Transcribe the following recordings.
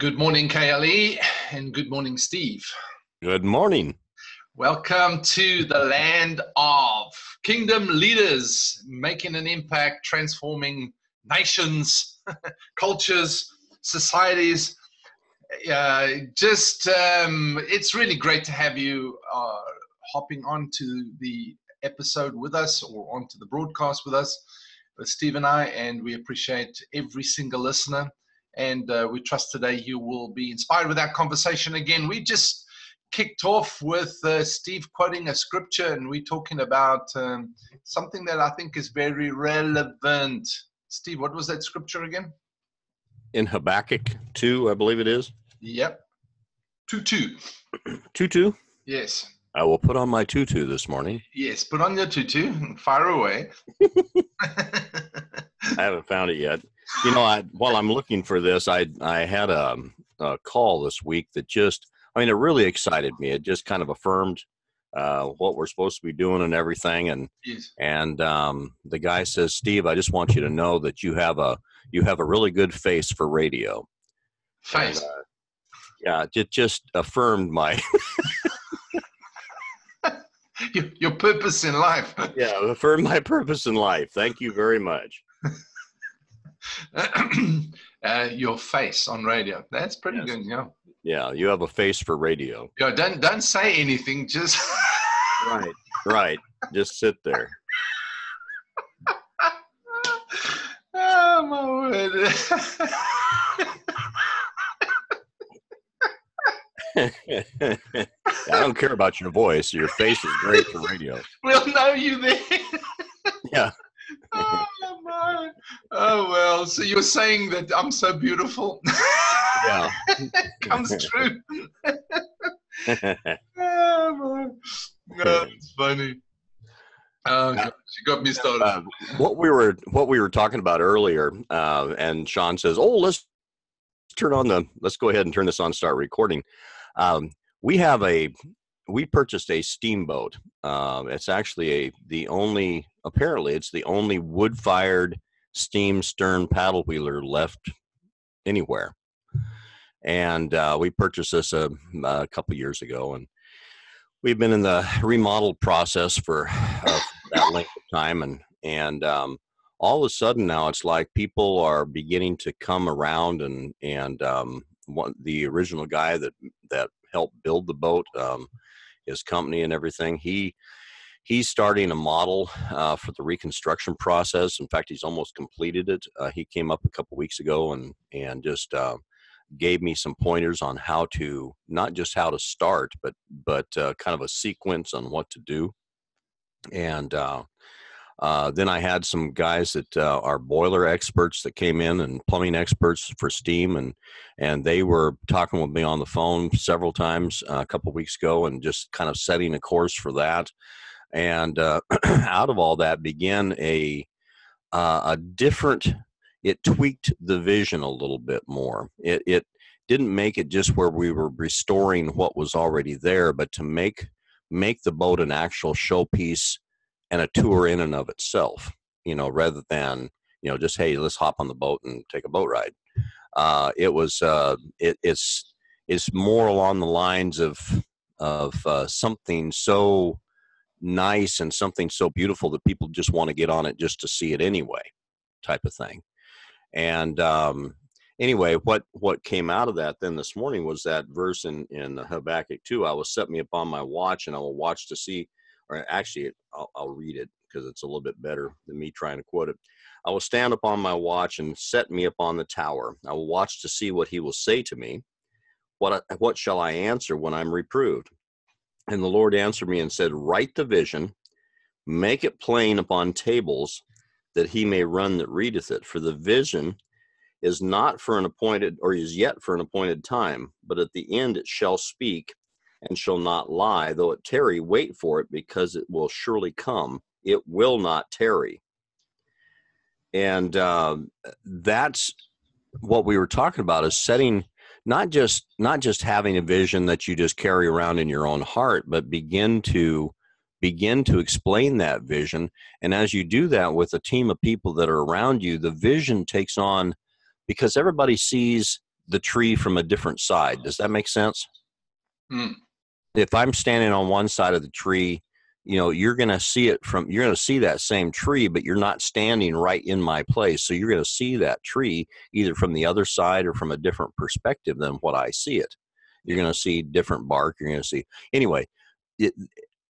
Good morning, KLE, and good morning, Steve. Good morning. Welcome to the land of kingdom leaders making an impact, transforming nations, cultures, societies. Uh, just, um, it's really great to have you uh, hopping onto the episode with us or onto the broadcast with us, with Steve and I, and we appreciate every single listener and uh, we trust today you will be inspired with that conversation again. We just kicked off with uh, Steve quoting a scripture, and we're talking about um, something that I think is very relevant. Steve, what was that scripture again? In Habakkuk 2, I believe it is. Yep. Tutu. Tutu? Yes. I will put on my tutu this morning. Yes, put on your tutu and fire away. I haven't found it yet. You know, I while I'm looking for this, I I had a, a call this week that just, I mean, it really excited me. It just kind of affirmed uh, what we're supposed to be doing and everything. And yes. and um, the guy says, Steve, I just want you to know that you have a you have a really good face for radio. Face. And, uh, yeah, it just affirmed my your, your purpose in life. yeah, affirmed my purpose in life. Thank you very much. uh, your face on radio. That's pretty Yes. good. Yeah. Yeah, you have a face for radio. Yeah. Don't don't say anything. Just Right. Right. Just sit there. oh my word. I don't care about your voice. Your face is great for radio. we'll know you there. Yeah. oh my. Oh well. So you're saying that I'm so beautiful Yeah. comes true. oh. No, it's funny. Oh, gosh, you got me started. Uh, what we were what we were talking about earlier, uh, and Sean says, "Oh, let's turn on the let's go ahead and turn this on, start recording." Um, we have a we purchased a steamboat. Um, it's actually a the only apparently it's the only wood fired steam stern paddle wheeler left anywhere, and uh, we purchased this a, a couple years ago, and we've been in the remodel process for uh, that length of time, and and um, all of a sudden now it's like people are beginning to come around and and um, one, the original guy that that helped build the boat, um, his company and everything, he he's starting a model uh, for the reconstruction process. In fact, he's almost completed it. Uh, he came up a couple weeks ago and and just uh, gave me some pointers on how to not just how to start, but but uh, kind of a sequence on what to do. And uh, then I had some guys that uh, are boiler experts that came in and plumbing experts for steam, and and they were talking with me on the phone several times uh, a couple weeks ago, and just kind of setting a course for that. And uh, out of all that began a uh, a different. It tweaked the vision a little bit more. It it didn't make it just where we were restoring what was already there, but to make make the boat an actual showpiece and a tour in and of itself, you know, rather than, you know, just, hey, let's hop on the boat and take a boat ride. Uh, it was, uh, it, it's, it's more along the lines of, of uh, something so nice and something so beautiful that people just want to get on it just to see it anyway, type of thing. And, um, anyway, what what came out of that then this morning was that verse in in the Habakkuk two. I will set me upon my watch, and I will watch to see. Or actually, I'll, I'll read it because it's a little bit better than me trying to quote it. I will stand upon my watch and set me upon the tower. I will watch to see what he will say to me. What what shall I answer when I'm reproved? And the Lord answered me and said, Write the vision, make it plain upon tables, that he may run that readeth it. For the vision is not for an appointed, or is yet for an appointed time, but at the end it shall speak and shall not lie. Though it tarry, wait for it, because it will surely come. It will not tarry. And um, that's what we were talking about is setting not just not just having a vision that you just carry around in your own heart but begin to begin to explain that vision and as you do that with a team of people that are around you the vision takes on because everybody sees the tree from a different side. Does that make sense? Mm. If I'm standing on one side of the tree, you know, you're going to see it from, you're going to see that same tree, but you're not standing right in my place. So you're going to see that tree either from the other side or from a different perspective than what I see it. You're going to see different bark. You're going to see, anyway, it,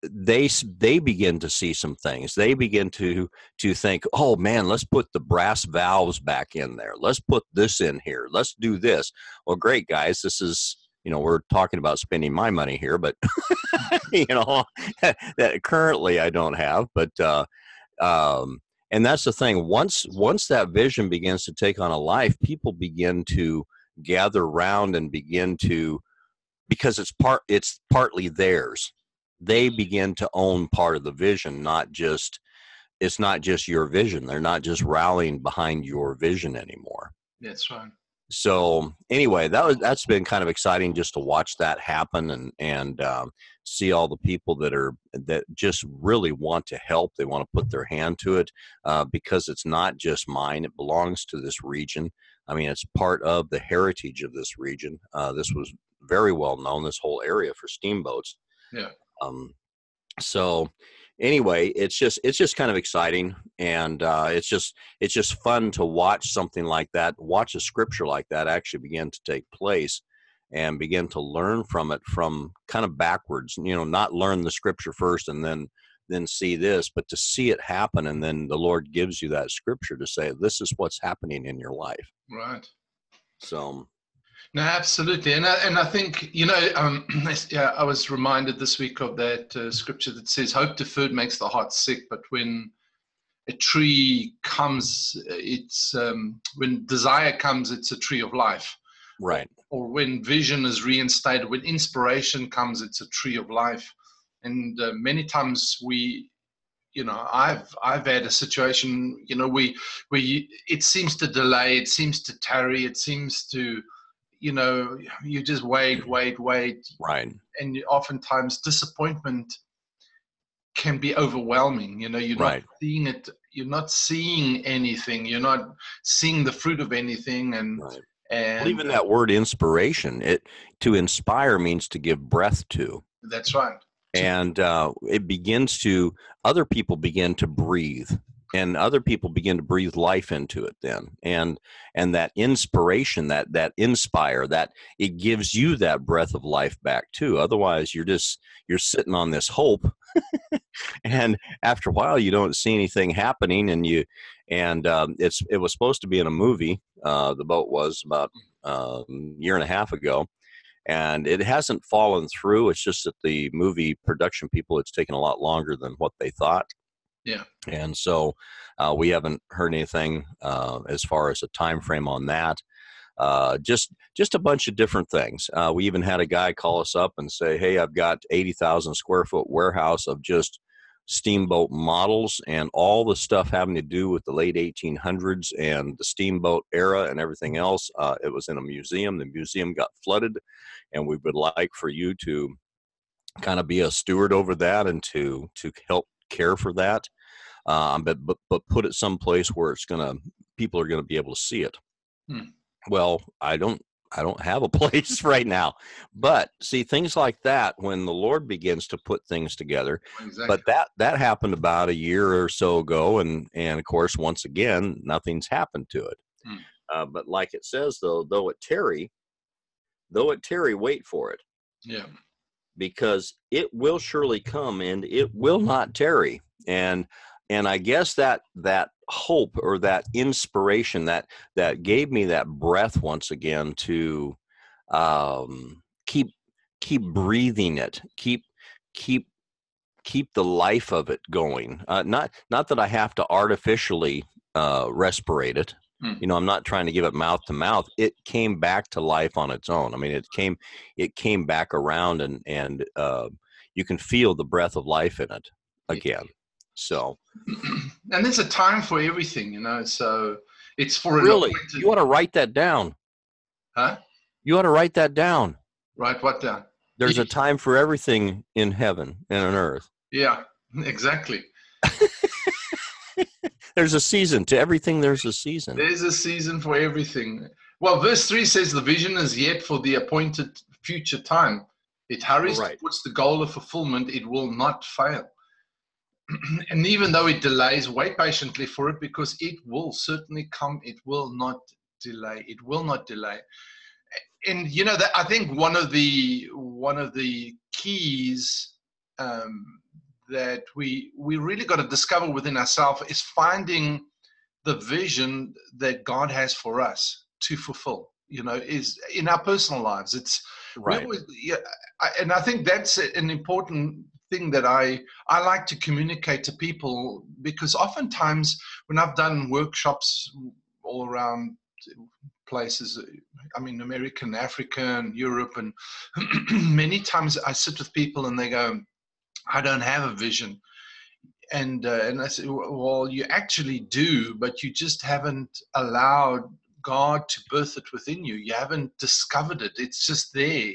they they begin to see some things they begin to to think oh man let's put the brass valves back in there let's put this in here let's do this well great guys this is you know we're talking about spending my money here but you know that currently i don't have but uh um and that's the thing once once that vision begins to take on a life people begin to gather around and begin to because it's part it's partly theirs they begin to own part of the vision not just it's not just your vision they're not just rallying behind your vision anymore. That's right so anyway that was that's been kind of exciting just to watch that happen and and um, see all the people that are that just really want to help. They want to put their hand to it uh, because it's not just mine. It belongs to this region. I mean it's part of the heritage of this region. Uh, this was very well known this whole area for steamboats. Yeah. Um, so anyway, it's just it's just kind of exciting, and uh, it's just it's just fun to watch something like that, watch a scripture like that actually begin to take place, and begin to learn from it from kind of backwards. You know, not learn the scripture first and then then see this, but to see it happen, and then the Lord gives you that scripture to say, "This is what's happening in your life." Right. So no, absolutely, and I, and I think you know, um, yeah, I was reminded this week of that uh, scripture that says, "Hope deferred makes the heart sick, but when a tree comes, it's um, when desire comes, it's a tree of life." Right. Or, or when vision is reinstated, when inspiration comes, it's a tree of life. And uh, many times we, you know, I've I've had a situation, you know, we we it seems to delay, it seems to tarry, it seems to you know you just wait wait wait. Right. And oftentimes disappointment can be overwhelming you know you're right. not seeing it you're not seeing anything you're not seeing the fruit of anything and right. and well, even that word inspiration it to inspire means to give breath to. That's right. And uh, it begins to other people begin to breathe and other people begin to breathe life into it then. And and that inspiration that that inspire that it gives you that breath of life back too. Otherwise you're just you're sitting on this hope. And after a while you don't see anything happening and you and um, it's it was supposed to be in a movie uh, the boat was about uh, a year and a half ago. And it hasn't fallen through. It's just that the movie production people it's taken a lot longer than what they thought yeah. And so uh, we haven't heard anything uh, as far as a time frame on that. Uh, just just a bunch of different things. Uh, we even had a guy call us up and say, "Hey, I've got eighty thousand square foot warehouse of just steamboat models and all the stuff having to do with the late 1800s and the steamboat era and everything else. Uh, it was in a museum. The museum got flooded, and we would like for you to kind of be a steward over that and to to help care for that, um, but, but but put it someplace where it's gonna people are gonna be able to see it. Hmm. Well, I don't I don't have a place right now, but see things like that when the Lord begins to put things together. Exactly. But that that happened about a year or so ago, and and of course once again nothing's happened to it. Hmm. Uh, but like it says though, though it tarry, though it tarry, wait for it yeah because it will surely come and it will not tarry. And and i guess that that hope or that inspiration that that gave me that breath once again to um keep keep breathing it keep keep keep the life of it going. Uh, not not that i have to artificially uh respirate it Hmm. you know i'm not trying to give it mouth to mouth it came back to life on its own i mean it came it came back around and and uh, you can feel the breath of life in it again so and there's a time for everything you know so it's for really? you ought to write that down. Huh? You ought to write that down. Right what down? There's a time for everything in heaven and on earth. Yeah exactly there's a season to everything there's a season there's a season for everything Well, verse 3 says the vision is yet for the appointed future time. It hurries Right. towards the goal of fulfillment, it will not fail. and even though it delays, wait patiently for it because it will certainly come. It will not delay. It will not delay. And you know that I think one of the one of the keys um, that we we really got to discover within ourselves is finding the vision that God has for us to fulfill. You know, is in our personal lives. It's Right. always- yeah, I, and I think that's an important thing that I I like to communicate to people because oftentimes when I've done workshops all around places, I mean american Africa and Europe, and many times I sit with people and they go, "I don't have a vision." And, uh, and I say, well, you actually do, but you just haven't allowed God to birth it within you. You haven't discovered it. It's just there.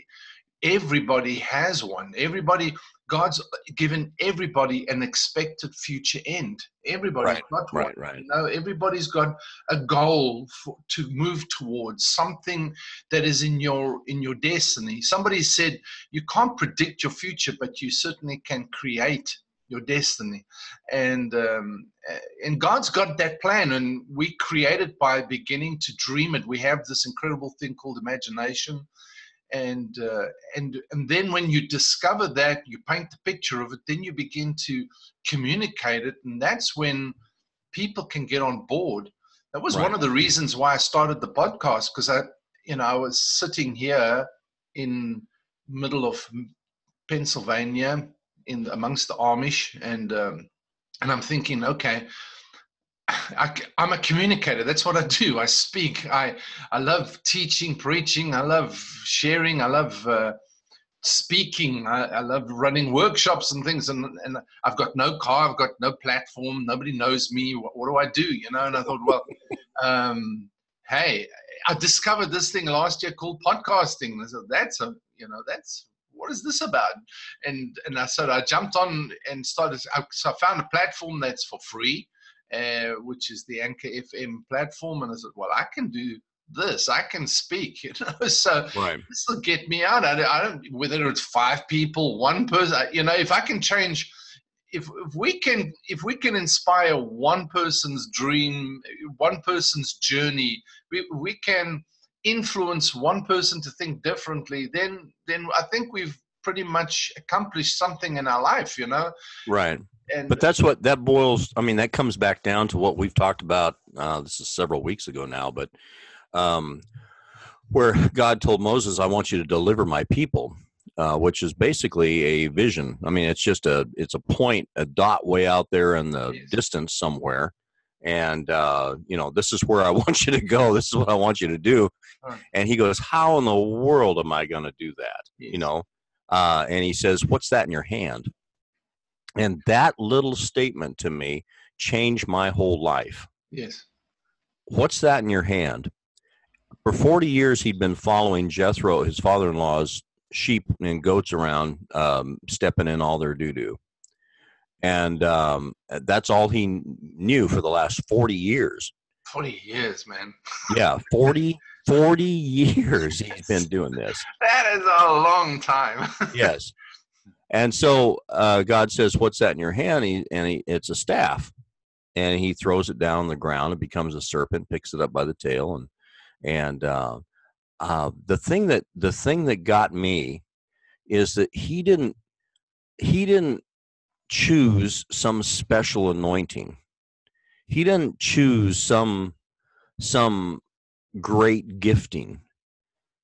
Everybody has one. Everybody, God's given everybody an expected future end. Everybody's Right, got one. Right, right. You know, everybody's got a goal for, to move towards something that is in your in your destiny. Somebody said you can't predict your future, but you certainly can create your destiny. And um, uh, and God's got that plan, and we create it by beginning to dream it. We have this incredible thing called imagination. And uh, and and then when you discover that, you paint the picture of it. Then you begin to communicate it, and that's when people can get on board. That was one of the reasons why I started the podcast because I, you know, I was sitting here in middle of Pennsylvania in amongst the Amish, and um, and I'm thinking, okay, I, am a communicator. That's what I do. I speak. I I love teaching, preaching. I love sharing. I love uh, speaking. I, I love running workshops and things. And and I've got no car. I've got no platform. Nobody knows me. What, what do I do? You know. And I thought, well, um, hey, I discovered this thing last year called podcasting. I said, that's a you know that's what is this about? And and I said I jumped on and started. So I found a platform that's for free, uh, which is the Anchor FM platform. And I said, well, I can do this. I can speak. You know, so Right. this will get me out. I, don't- I don't whether it's five people, one person. You know, if I can change. If, if we can if we can inspire one person's dream one person's journey we, we can influence one person to think differently, then then I think we've pretty much accomplished something in our life, you know. Right. And But that's what that boils. I mean, that comes back down to what we've talked about. Uh, this is several weeks ago now, but um, where God told Moses, "I want you to deliver my people," uh, which is basically a vision. I mean, it's just a it's a point, a dot way out there in the Yes. distance somewhere, and uh, you know, this is where I want you to go. This is what I want you to do. Right. And he goes, "How in the world am I going to do that?" You know, uh, and he says, "What's that in your hand?" And that little statement to me changed my whole life. yes, What's that in your hand? For 40 years, he'd been following Jethro, his father in law's sheep and goats around, um, stepping in all their doo doo. And um, that's all he knew for the last 40 years. forty years, man. Yeah, 40, 40 years he's been doing this. That is a long time. yes. And so uh, God says, "What's that in your hand?" He, and he, it's a staff, and he throws it down on the ground. It becomes a serpent, picks it up by the tail, and and uh, uh, the thing that the thing that got me is that he didn't he didn't choose some special anointing. He didn't choose some some great gifting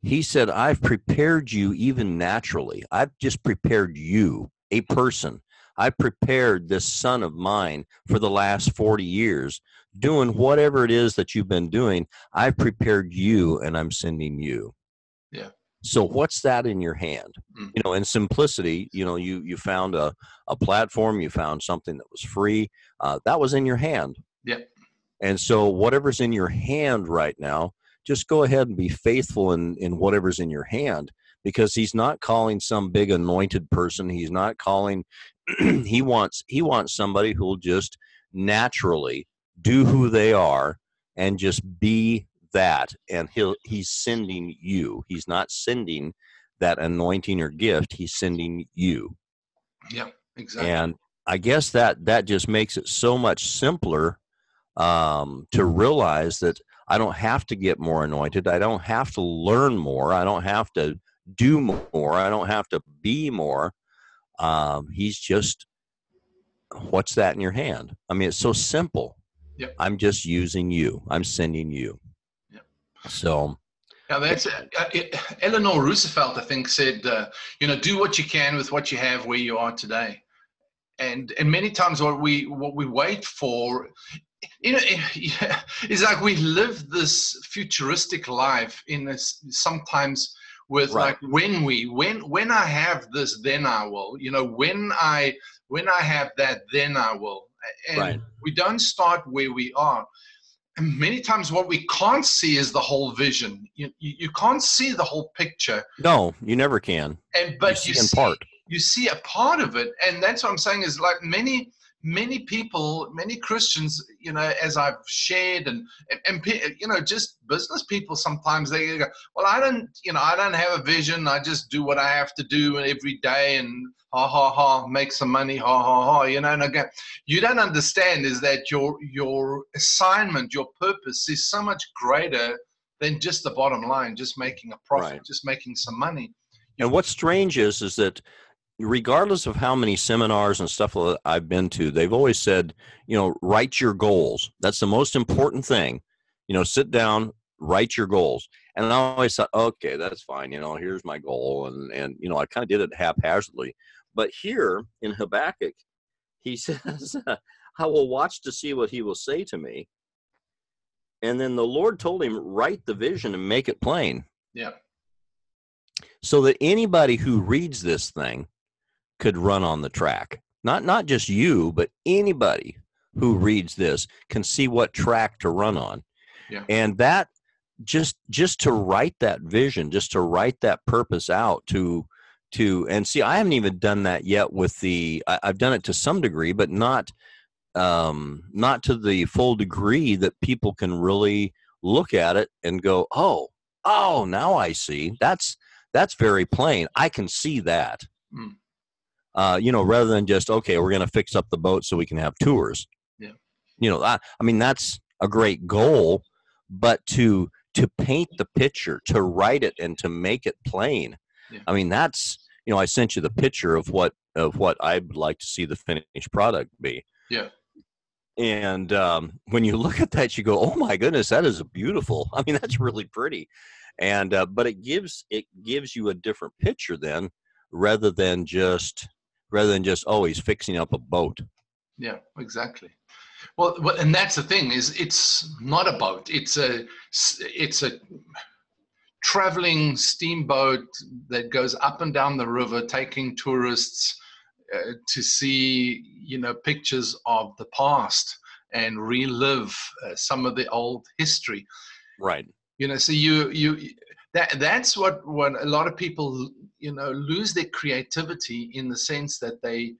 he said, I've prepared you even naturally. I've just prepared you, a person. I prepared this son of mine for the last 40 years, doing whatever it is that you've been doing. I've prepared you and I'm sending you. Yeah. So what's that in your hand? Mm. You know, in simplicity, you know, you you found a, a platform, you found something that was free. Uh, that was in your hand. Yeah. And so whatever's in your hand right now, just go ahead and be faithful in, in whatever's in your hand because he's not calling some big anointed person. He's not calling he wants he wants somebody who'll just naturally do who they are and just be that and he'll he's sending you. He's not sending that anointing or gift. He's sending you. Yeah exactly. And i guess that that just makes it so much simpler um, to realize that i don't have to get more anointed. I don't have to learn more. I don't have to do more. I don't have to be more. Um, he's just what's that in your hand? I mean it's so simple. Yep. i'm just using you. I'm sending you. Yep. so Yeah, that's uh, it, Eleanor Roosevelt. I think said, uh, you know, do what you can with what you have where you are today, and and many times what we what we wait for, you know, eh, yeah, is like we live this futuristic life in this sometimes with Right. like when we when when I have this then I will, you know, when I when I have that then I will, and Right. we don't start where we are. And many times what we can't see is the whole vision. You, you, you can't see the whole picture. No you never can. And but you you, see in see, part. you see a part of it. And that's what i'm saying is like many many people many christians you know as i've shared and and, and you know just business people sometimes they go well i don't you know i don't have a vision i just do what i have to do every day and ha ha ha make some money ha ha ha you know and again you don't understand is that your your assignment your purpose is so much greater than just the bottom line just making a profit Right. just making some money And what's strange is is that regardless of how many seminars and stuff that I've been to, they've always said, you know, write your goals. That's the most important thing. You know, sit down, write your goals. And I always thought, okay, that's fine. You know, here's my goal, and and you know, I kind of did it haphazardly. But here in Habakkuk, he says, "I will watch to see what he will say to me." And then the Lord told him, "Write the vision and make it plain." yeah so that anybody who reads this thing could run on the track. Not not just you, but anybody who reads this can see what track to run on. Yeah. And that just just to write that vision, just to write that purpose out to to and see I haven't even done that yet with the I, I've done it to some degree, but not um not to the full degree that people can really look at it and go, "Oh, oh, now I see." That's that's very plain. I can see that. Mm. Uh, you know, rather than just okay, we're going to fix up the boat so we can have tours. Yeah. You know, I, I mean that's a great goal, but to to paint the picture, to write it, and to make it plain. Yeah. I mean that's you know I sent you the picture of what of what I'd like to see the finished product be. Yeah. And um, when you look at that, you go, "Oh my goodness, that is beautiful." I mean, that's really pretty and uh, but it gives it gives you a different picture then rather than just rather than just he's fixing up a boat Yeah, exactly. Well, well, and that's the thing is it's not a boat. It's a it's a traveling steamboat that goes up and down the river, taking tourists uh, to see you know pictures of the past and relive uh, some of the old history. right You know, so you you that that's what what a lot of people you know lose their creativity in the sense that they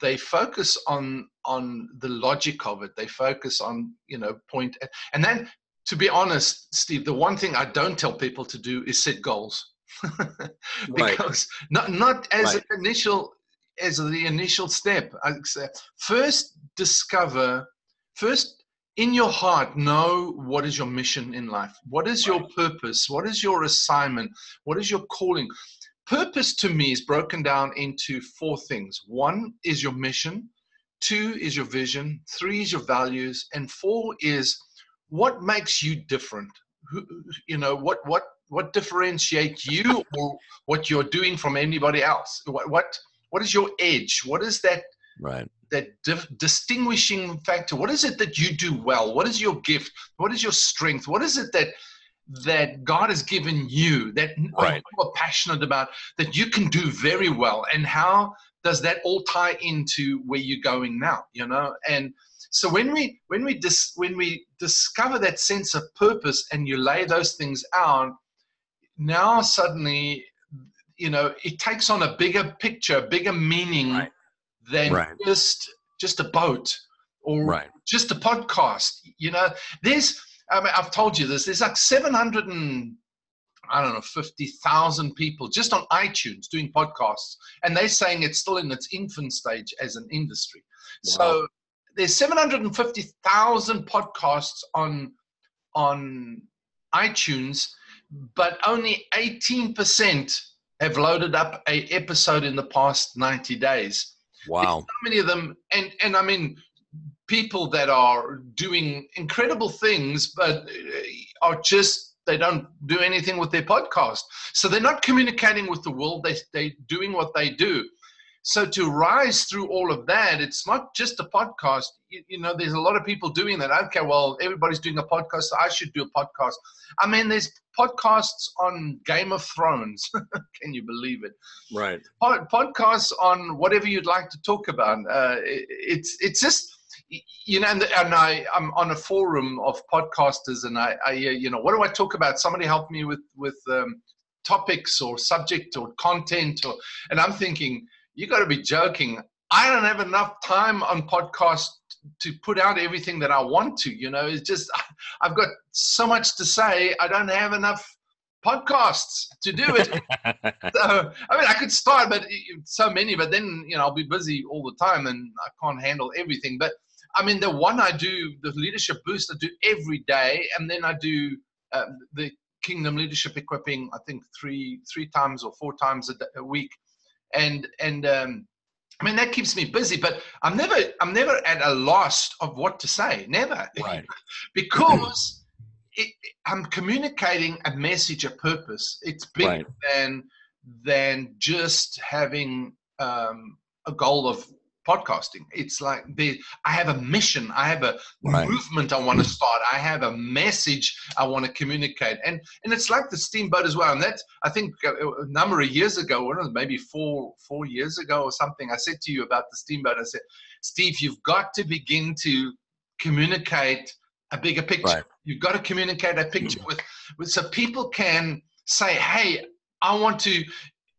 they focus on on the logic of it. They focus on you know point and then to be honest steve the one thing i don't tell people to do is set goals. Right. because not not as Right. an initial as the initial step. I say, first discover first in your heart know what is your mission in life. What is your purpose? What is your assignment? What is your calling purpose to me is broken down into four things. One is your mission two is your vision three is your values and four is what makes you different. Who, you know what what what differentiates you or what you're doing from anybody else? What what what is your edge? What is that right. that dif- distinguishing factor? What is it that you do well? What is your gift? What is your strength? What is it that that god has given you that oh, Right. you are passionate about that you can do very well and how does that all tie into where you're going now you know and so when we when we dis, when we discover that sense of purpose and you lay those things out now suddenly you know it takes on a bigger picture a bigger meaning Right. than Right. just just a boat or right just a podcast you know there's I mean, I've told you this. There's like 700 and I don't know, 50,000 people just on iTunes doing podcasts. And they're saying it's still in its infant stage as an industry. Wow. So there's 750,000 podcasts on, on iTunes, but only 18% have loaded up a episode in the past 90 days. Wow. There's so many of them. And, and I mean, people that are doing incredible things, but uh, are just they don't do anything with their podcast. So they're not communicating with the world. They they're doing what they do. So to rise through all of that, it's not just a podcast. You, you, know, there's a lot of people doing that. Okay, well, everybody's doing a podcast, so I should do a podcast. I mean, there's podcasts on Game of Thrones. Can you believe it? Right. Pod, podcasts on whatever you'd like to talk about. Uh, it, it's it's just you know, and, and I, I'm on a forum of podcasters, and I, I, you know, what do I talk about? Somebody help me with with um, topics or subject or content, or, and I'm thinking, you got to be joking. I don't have enough time on podcast to put out everything that I want to. You know, it's just I've got so much to say. I don't have enough podcasts to do it. so, I mean, I could start, but so many, but then, you know, I'll be busy all the time and I can't handle everything. But I mean, the one I do, the leadership boost, I do every day, and then I do um, the Kingdom Leadership Equipping. I think three three times or four times a, a week, and and um, I mean that keeps me busy. But I'm never I'm never at a loss of what to say. Never, right? because it, I'm communicating a message, a purpose. It's bigger right. than than just having um, a goal of podcasting. It's like the, I have a mission, I have a right. movement I want to start, I have a message I want to communicate, and and it's like the steamboat as well. And that's I think a, a number of years ago, maybe four four years ago or something, I said to you about the steamboat. I said, Steve, you've got to begin to communicate a bigger picture. Right. You've got to communicate a picture with, with so people can say, hey, I want to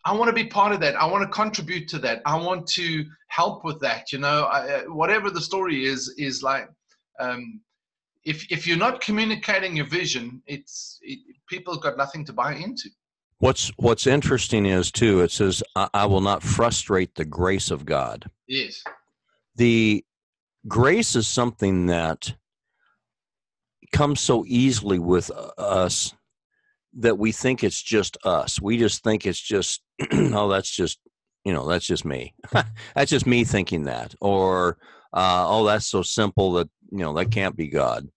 I want to be part of that. I want to contribute to that. I want to help with that. You know, I, uh, whatever the story is, is like, um, if if you're not communicating your vision, it's it, people got nothing to buy into. What's What's interesting is too. It says, I, "I will not frustrate the grace of God." Yes. The grace is something that comes so easily with us that we think it's just us. We just think it's just, oh, that's just, you know, that's just me. that's just me thinking that. Or, uh, oh, that's so simple that, you know, that can't be God.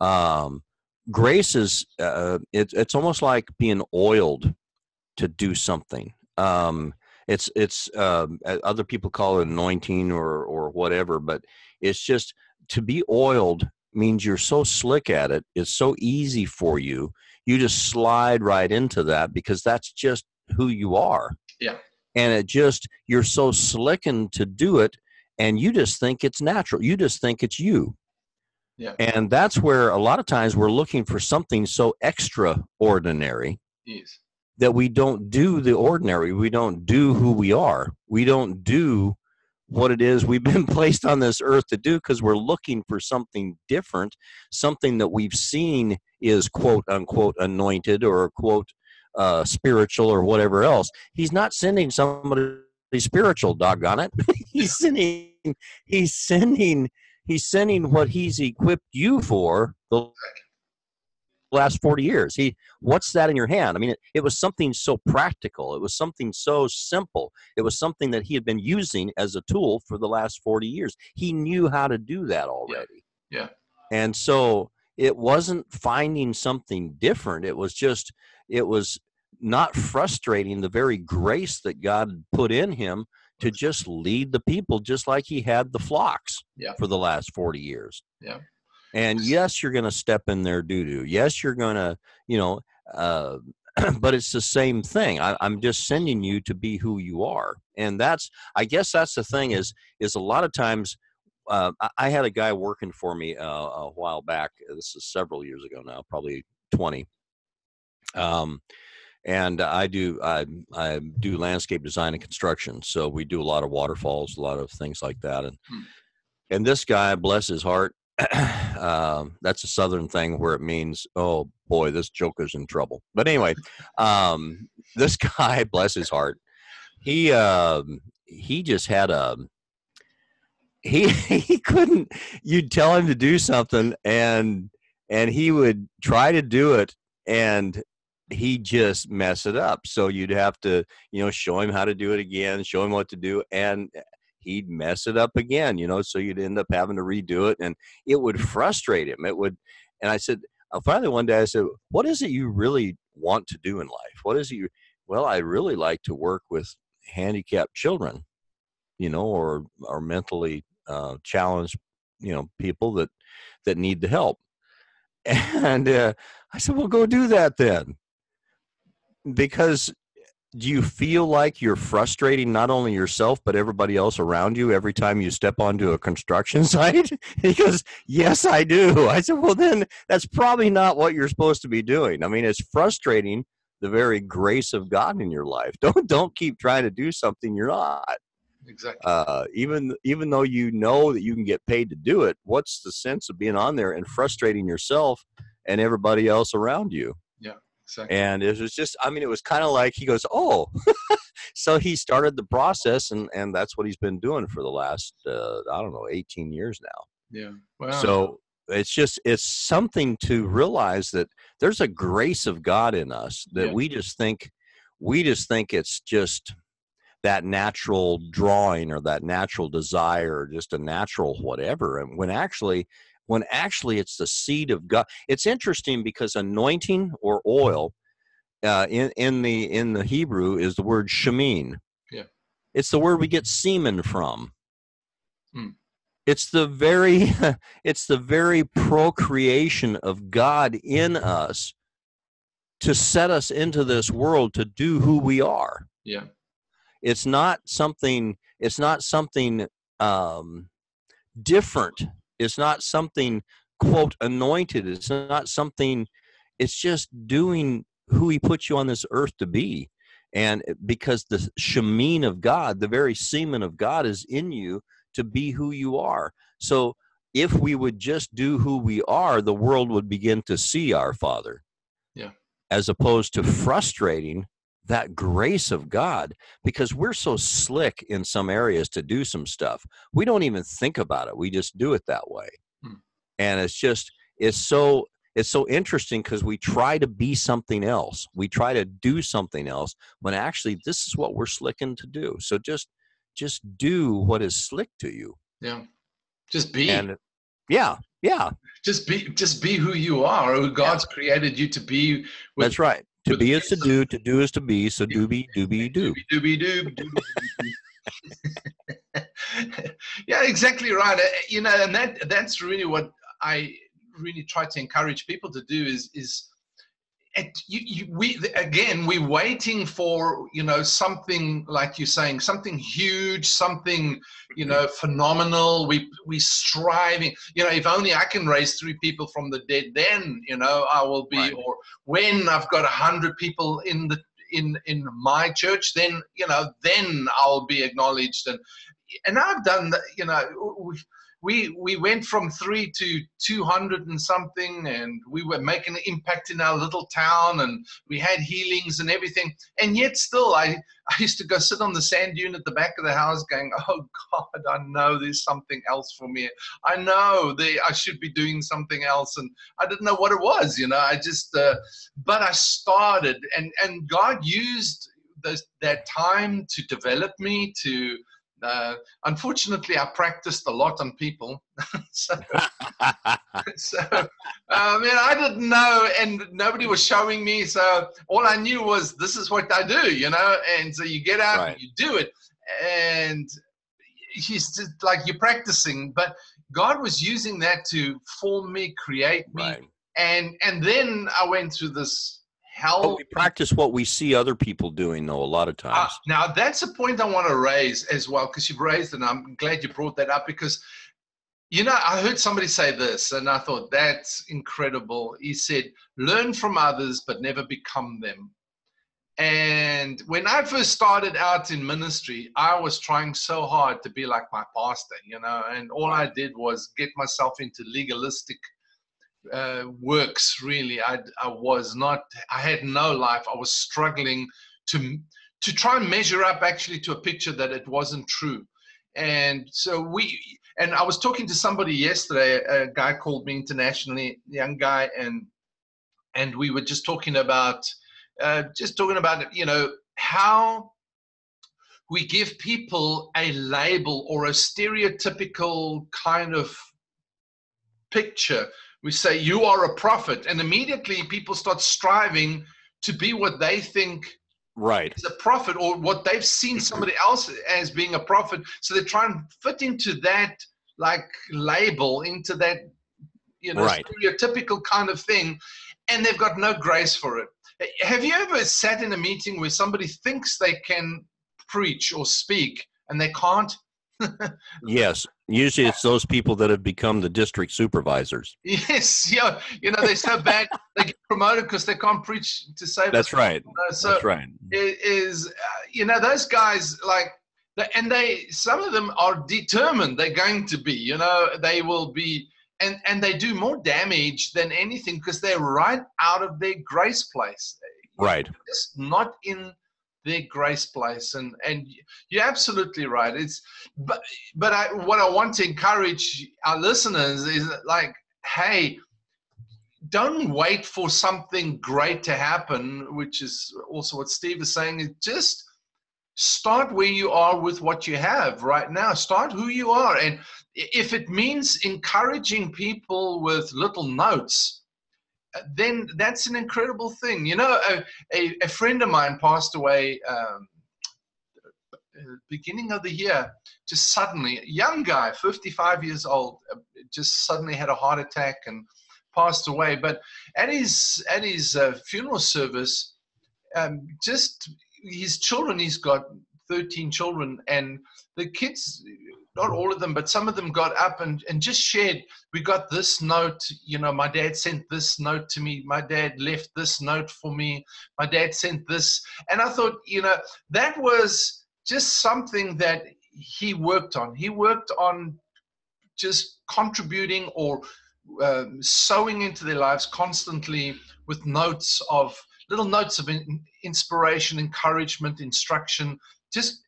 Um, grace is, uh, it, it's almost like being oiled to do something. Um, it's, it's, uh, other people call it anointing or, or whatever, but it's just to be oiled means you're so slick at it. It's so easy for you you just slide right into that because that's just who you are. Yeah. And it just, you're so slickened to do it and you just think it's natural. You just think it's you. Yeah. And that's where a lot of times we're looking for something so extraordinary yes. that we don't do the ordinary. We don't do who we are. We don't do what it is we've been placed on this earth to do because we're looking for something different, something that we've seen is quote unquote anointed or quote uh, spiritual or whatever else. He's not sending somebody spiritual, doggone it. he's sending he's sending he's sending what he's equipped you for the last 40 years. He, what's that in your hand? I mean, it, it was something so practical. It was something so simple. It was something that he had been using as a tool for the last 40 years. He knew how to do that already. Yeah. yeah. And so it wasn't finding something different. It was just, it was not frustrating the very grace that God put in him to just lead the people just like he had the flocks yeah. for the last 40 years. Yeah. And yes, you're going to step in their doo doo. Yes, you're going to, you know, uh, but it's the same thing. I, am just sending you to be who you are, and that's, I guess, that's the thing is, is a lot of times. Uh, I had a guy working for me uh, a while back. This is several years ago now, probably 20. Um, and I do I, I do landscape design and construction. So we do a lot of waterfalls, a lot of things like that. And hmm. and this guy, bless his heart, um, that's a southern thing where it means, oh boy, this joker's in trouble. But anyway, um, this guy, bless his heart, he um, he just had a he he couldn't. You'd tell him to do something, and and he would try to do it, and he just mess it up. So you'd have to, you know, show him how to do it again, show him what to do, and he'd mess it up again, you know, so you'd end up having to redo it and it would frustrate him. It would, and I said, uh, finally one day I said, what is it you really want to do in life? What is it you, well, I really like to work with handicapped children, you know, or, or mentally uh, challenged, you know, people that, that need the help. And uh, I said, well, go do that then. Because do you feel like you're frustrating not only yourself but everybody else around you every time you step onto a construction site? He goes yes i do. I said well then that's probably not what you're supposed to be doing. I mean it's frustrating the very grace of god in your life. Don't don't keep trying to do something you're not. Exactly. Uh, even even though you know that you can get paid to do it what's the sense of being on there and frustrating yourself and everybody else around you Exactly. And it was just, I mean, it was kind of like he goes, oh, so he started the process, and and that's what he's been doing for the last, uh, I don't know, 18 years now. Yeah. Wow. So it's just, it's something to realize that there's a grace of God in us that Yeah. we just think, we just think it's just that natural drawing or that natural desire or just a natural whatever and when actually when actually it's the seed of god it's interesting because anointing or oil uh, in in the in the hebrew is the word shemin Yeah. it's the word we get semen from Hmm. it's the very it's the very procreation of god in us to set us into this world to do who we are yeah. it's not something it's not something um different it's not something quote anointed. It's not something it's just doing who he put you on this earth to be. And eh, because the shemin of god the very semen of god is in you to be who you are. So if we would just do who we are the world would begin to see our father. Yeah. as opposed to frustrating that grace of God because we're so slick in some areas to do some stuff. We don't even think about it. We just do it that way. Hmm. And it's just it's so it's so interesting because we try to be something else. We try to do something else when actually this is what we're slicking to do. So just just do what is slick to you. Yeah. Just be. And yeah, yeah, just be. Just be who you are. Who God's created you to be. that's right. To be is to do, to do is to be, so doobie doobie do. Doobie doob. yeah, exactly right. Uh, You know, and that that's really what I really try to encourage people to do is is and you, you, we again we're waiting for you know something like you're saying something huge something you know phenomenal. We we striving. You know if only i can raise three people from the dead then you know i will be Right. or when i've got a hundred people in the in in my church then you know then i'll be acknowledged. And and i've done that you know we we we went from three to 200 and something and we were making an impact in our little town and we had healings and everything. And yet still i i used to go sit on the sand dune at the back of the house going oh god i know there's something else for me. I know they i should be doing something else. And i didn't know what it was you know i just uh, but i started and and god used those, that time to develop me to uh, unfortunately, I practiced a lot on people. so, so I mean, I didn't know, and nobody was showing me. So all I knew was this is what I do, you know. And so you get out, Right. and you do it, and he's just like you're practicing. But God was using that to form me, create me, right. and and then I went through this hell. But we practice what we see other people doing, though, a lot of times. Uh, now that's a point I want to raise as well because you've raised it. And I'm glad you brought that up because, you know, I heard somebody say this, and I thought that's incredible. He said, "Learn from others, but never become them." And when I first started out in ministry, I was trying so hard to be like my pastor, you know, and all I did was get myself into legalistic uh, works. Really, I, I was not. I had no life. I was struggling to to try and measure up actually to a picture that it wasn't true. And so we and I was talking to somebody yesterday. A guy called me internationally, young guy, and and we were just talking about uh, just talking about you know how we give people a label or a stereotypical kind of picture. We say you are a prophet, and immediately people start striving to be what they think right is a prophet or what they've seen somebody else as being a prophet. So they try and fit into that like label, into that you know Right. stereotypical kind of thing, and they've got no grace for it. Have you ever sat in a meeting where somebody thinks they can preach or speak and they can't? yes usually it's those people that have become the district supervisors Yes, yeah, you know they're so bad they get promoted because they can't preach to save. that's us. right Uh, So that's right it is uh, you know those guys like and they some of them are determined they're going to be you know they will be and and they do more damage than anything because they're right out of their grace place right just not in their grace place and and you're absolutely right. It's but but i what i want to encourage our listeners is like hey don't wait for something great to happen which is also what steve is saying is just start where you are with what you have right now. Start who you are. And if it means encouraging people with little notes then that's an incredible thing. You know a, a, a friend of mine passed away um, beginning of the year just suddenly a young guy 55 years old uh, just suddenly had a heart attack and passed away. But at his at his uh, funeral service um, just his children he's got 13 children and the kids not all of them but some of them got up and, and just shared we got this note you know my dad sent this note to me my dad left this note for me my dad sent this. And i thought you know that was just something that he worked on. He worked on just contributing or um, sowing into their lives constantly with notes of little notes of in, inspiration encouragement instruction just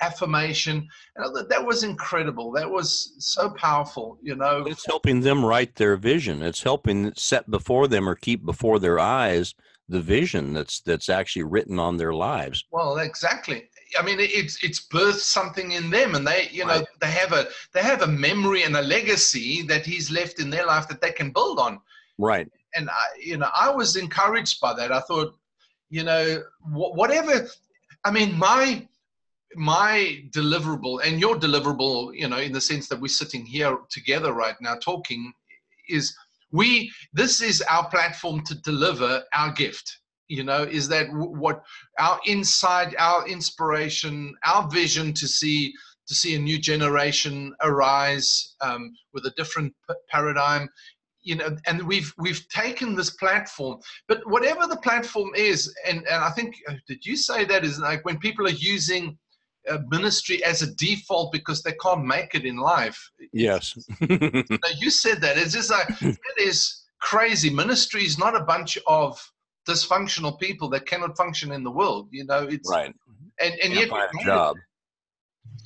affirmation that- that was incredible that was so powerful you know it's helping them write their vision it's helping set before them or keep before their eyes the vision that's that's actually written on their lives Well, exactly. I mean, it's it's birthed something in them, and they, you know, Right. they have a they have a memory and a legacy that he's left in their life that they can build on. right And I, you know, I was encouraged by that. I thought, you know, wh- whatever. I mean, my my deliverable and your deliverable, you know, in the sense that we're sitting here together right now talking, is we. This is our platform to deliver our gift. You know, is that what our inside, our inspiration, our vision to see to see a new generation arise um, with a different paradigm. You know, and we've we've taken this platform, but whatever the platform is, and and I think uh, did you say that is like when people are using uh, ministry as a default because they can't make it in life. yes No, you said that. It's just like it is crazy. Ministry is not a bunch of dysfunctional people that cannot function in the world. You know, it's right and and can't yet find a job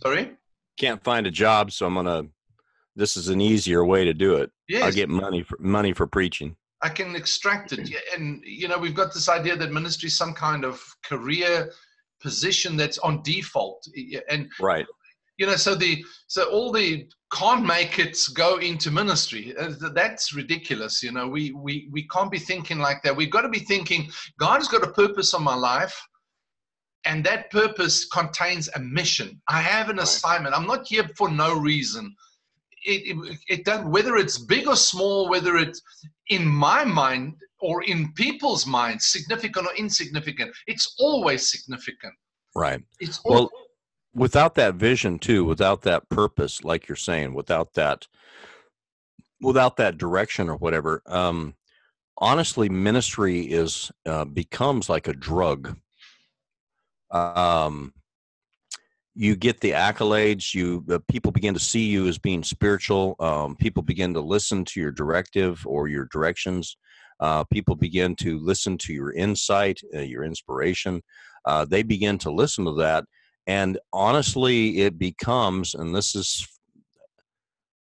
Sorry. can't find a job so i'm gonna this is an easier way to do it Yes, i'll get money for money for preaching I can extract it. And you know, we've got this idea that ministry is some kind of career position that's on default. And right. you know so the so all the can't make it go into ministry. Uh, that's ridiculous you know. We we we can't be thinking like that. We've got to be thinking god has got a purpose on my life and that purpose contains a mission. I have an Right. assignment. I'm not here for no reason. It, it, it don't whether it's big or small whether it's in my mind or in people's minds significant or insignificant it's always significant right it's Well, without that vision too without that purpose like you're saying without that without that direction or whatever um honestly ministry is uh, becomes like a drug Um, you get the accolades. You uh, people begin to see you as being spiritual. Um, people begin to listen to your directive or your directions. Uh, people begin to listen to your insight, uh, your inspiration. Uh, they begin to listen to that, and honestly, it becomes. And this is,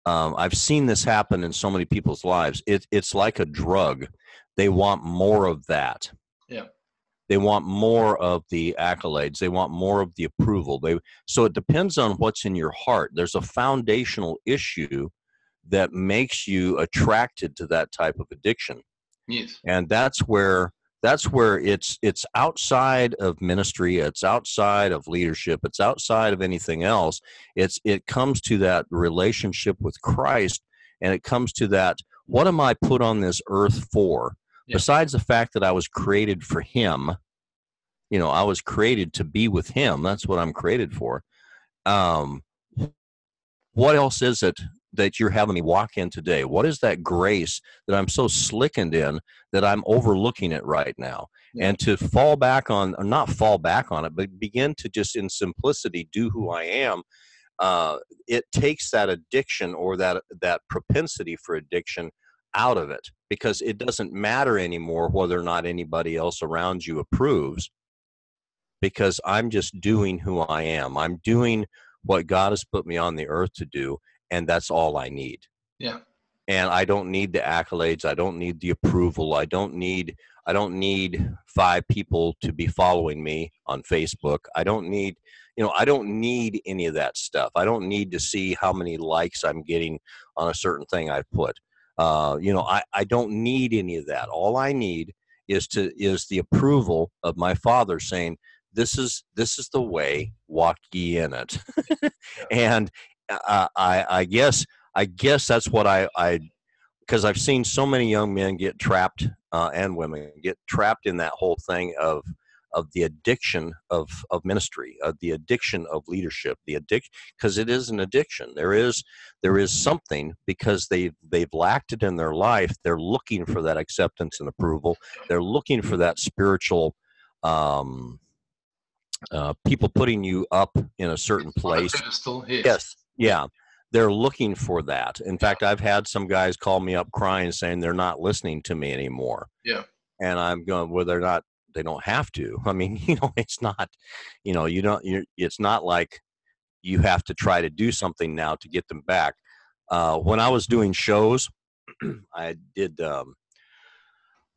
um, I've seen this happen in so many people's lives. It, it's like a drug. They want more of that. Yeah they want more of the accolades they want more of the approval they so it depends on what's in your heart there's a foundational issue that makes you attracted to that type of addiction yes and that's where that's where it's it's outside of ministry it's outside of leadership it's outside of anything else it's it comes to that relationship with christ and it comes to that what am i put on this earth for yeah. besides the fact that I was created for him, you know, I was created to be with him. That's what I'm created for. Um, what else is it that you're having me walk in today? What is that grace that I'm so slickened in that I'm overlooking it right now? Yeah. And to fall back on, or not fall back on it, but begin to just in simplicity do who I am. Uh, it takes that addiction or that that propensity for addiction out of it because it doesn't matter anymore whether or not anybody else around you approves because I'm just doing who I am. I'm doing what God has put me on the earth to do, and that's all I need. Yeah. And I don't need the accolades. I don't need the approval. I don't need I don't need five people to be following me on Facebook. I don't need you know, I don't need any of that stuff. I don't need to see how many likes I'm getting on a certain thing I've put. Uh, you know, I, I don't need any of that. All I need is to is the approval of my father saying, "This is this is the way. Walk ye in it." and uh, I I guess I guess that's what I I because I've seen so many young men get trapped uh, and women get trapped in that whole thing of of the addiction of of ministry, of the addiction of leadership, the addiction because it is an addiction. There is there is something because they they've lacked it in their life. They're looking for that acceptance and approval. They're looking for that spiritual. Um, uh, people putting you up in a certain place. Yes, yeah, they're looking for that. In fact, I've had some guys call me up crying saying they're not listening to me anymore. Yeah. And I'm going, well, they're not they don't have to. I mean, you know, it's not, you know, you don't. you it's not like you have to try to do something now to get them back. Uh, when I was doing shows, I did. Um,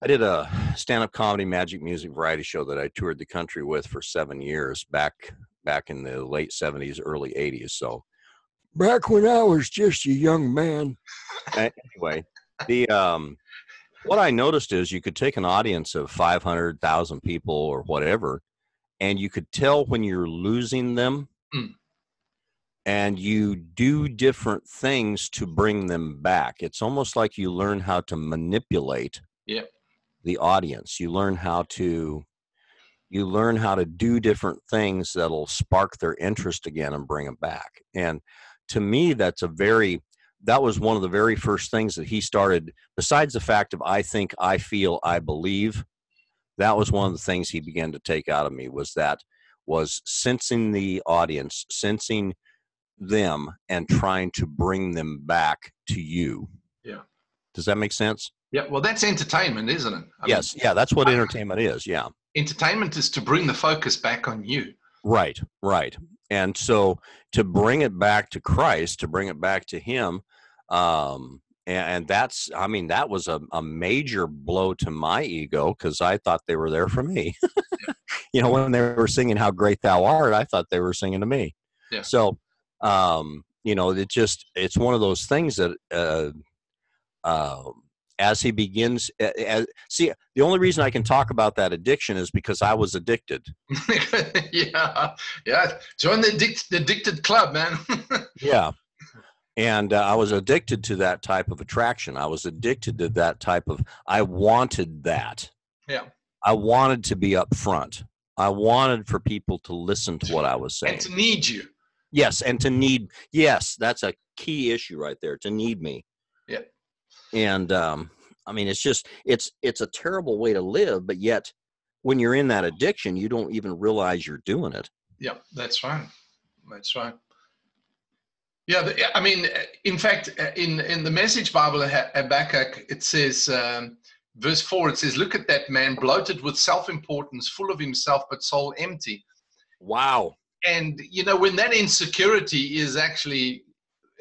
I did a stand-up comedy magic music variety show that I toured the country with for seven years back back in the late '70s, early '80s. So back when I was just a young man. anyway, the um, what I noticed is you could take an audience of 500,000 people or whatever, and you could tell when you're losing them, mm. and you do different things to bring them back. It's almost like you learn how to manipulate yep. the audience. You learn how to you learn how to do different things that'll spark their interest again and bring them back. And to me, that's a very that was one of the very first things that he started besides the fact of i think i feel i believe that was one of the things he began to take out of me was that was sensing the audience sensing them and trying to bring them back to you. Yeah. Does that make sense? Yeah well that's entertainment isn't it? I yes mean, yeah that's what entertainment is yeah. Entertainment is to bring the focus back on you. Right right and so to bring it back to Christ, to bring it back to Him, um, and, and that's, I mean, that was a, a major blow to my ego because I thought they were there for me. you know, when they were singing "How Great Thou Art," I thought they were singing to me. Yeah. So, um, you know, it just it's one of those things that. Uh, uh, as he begins as, see the only reason i can talk about that addiction is because i was addicted. Yeah yeah join the, addict, the addicted club man. Yeah and uh, i was addicted to that type of attraction. I was addicted to that type of i wanted that. Yeah. I wanted to be up front i wanted for people to listen to what i was saying and to need you. Yes and to need yes that's a key issue right there to need me. Yeah and um, I mean, it's just it's it's a terrible way to live, but yet when you're in that addiction, you don't even realize you're doing it. Yeah, that's right. That's right. Yeah, I mean, in fact, in in the Message Bible, Habakkuk, it says, um, verse four, it says, "Look at that man, bloated with self-importance, full of himself, but soul empty." Wow. And you know, when that insecurity is actually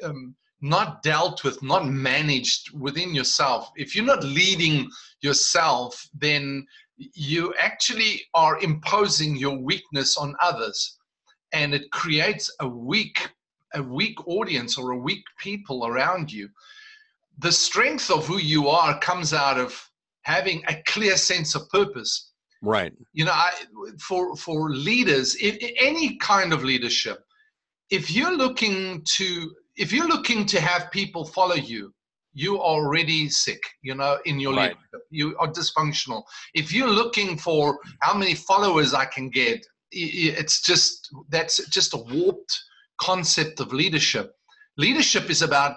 um, not dealt with, not managed within yourself, if you're not leading yourself, then you actually are imposing your weakness on others, and it creates a weak a weak audience or a weak people around you. The strength of who you are comes out of having a clear sense of purpose. Right. You know, I, for for leaders, any kind of leadership, if you're looking to if you're looking to have people follow you, you are already sick. You know, in your right. leadership, you are dysfunctional. If you're looking for how many followers I can get, it's just that's just a warped concept of leadership. Leadership is about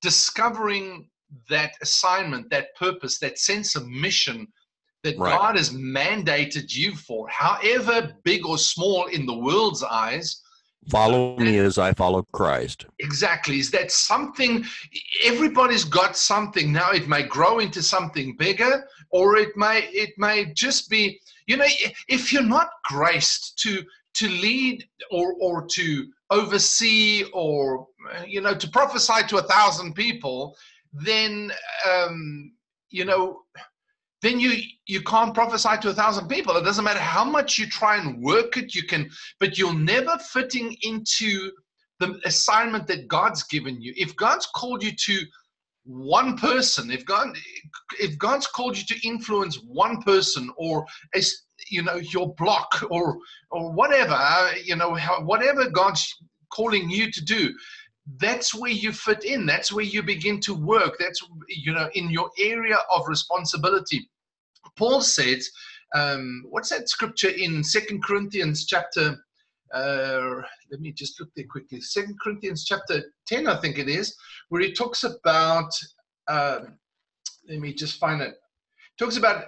discovering that assignment, that purpose, that sense of mission that right. God has mandated you for, however big or small in the world's eyes. Follow me as I follow Christ. Exactly. Is that something? Everybody's got something. Now it may grow into something bigger, or it may it may just be. You know, if you're not graced to to lead or or to oversee or you know to prophesy to a thousand people then um, you know then you you can't prophesy to a thousand people. It doesn't matter how much you try and work it you can but you're never fitting into the assignment that god's given you. If god's called you to one person if god if god's called you to influence one person or a, you know your block or or whatever uh, you know whatever god's calling you to do that's where you fit in. That's where you begin to work. That's you know in your area of responsibility. Paul said um, what's that scripture in second corinthians chapter uh, let me just look there quickly. Second corinthians chapter 10 i think it is where he talks about uh, let me just find it. Talks about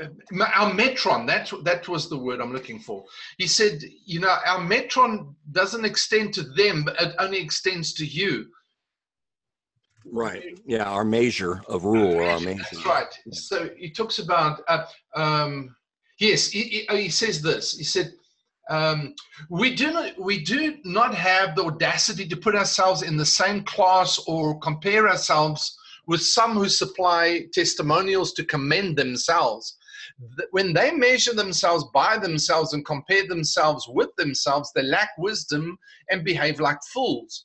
our metron that that was the word i'm looking for. He said you know our metron doesn't extend to them but it only extends to you. Right. Yeah our measure of rule or our measure that's right. So he talks about uh, um, yes he, he, he, says this. He said um, we do not we do not have the audacity to put ourselves in the same class or compare ourselves with some who supply testimonials to commend themselves when they measure themselves by themselves and compare themselves with themselves, they lack wisdom and behave like fools.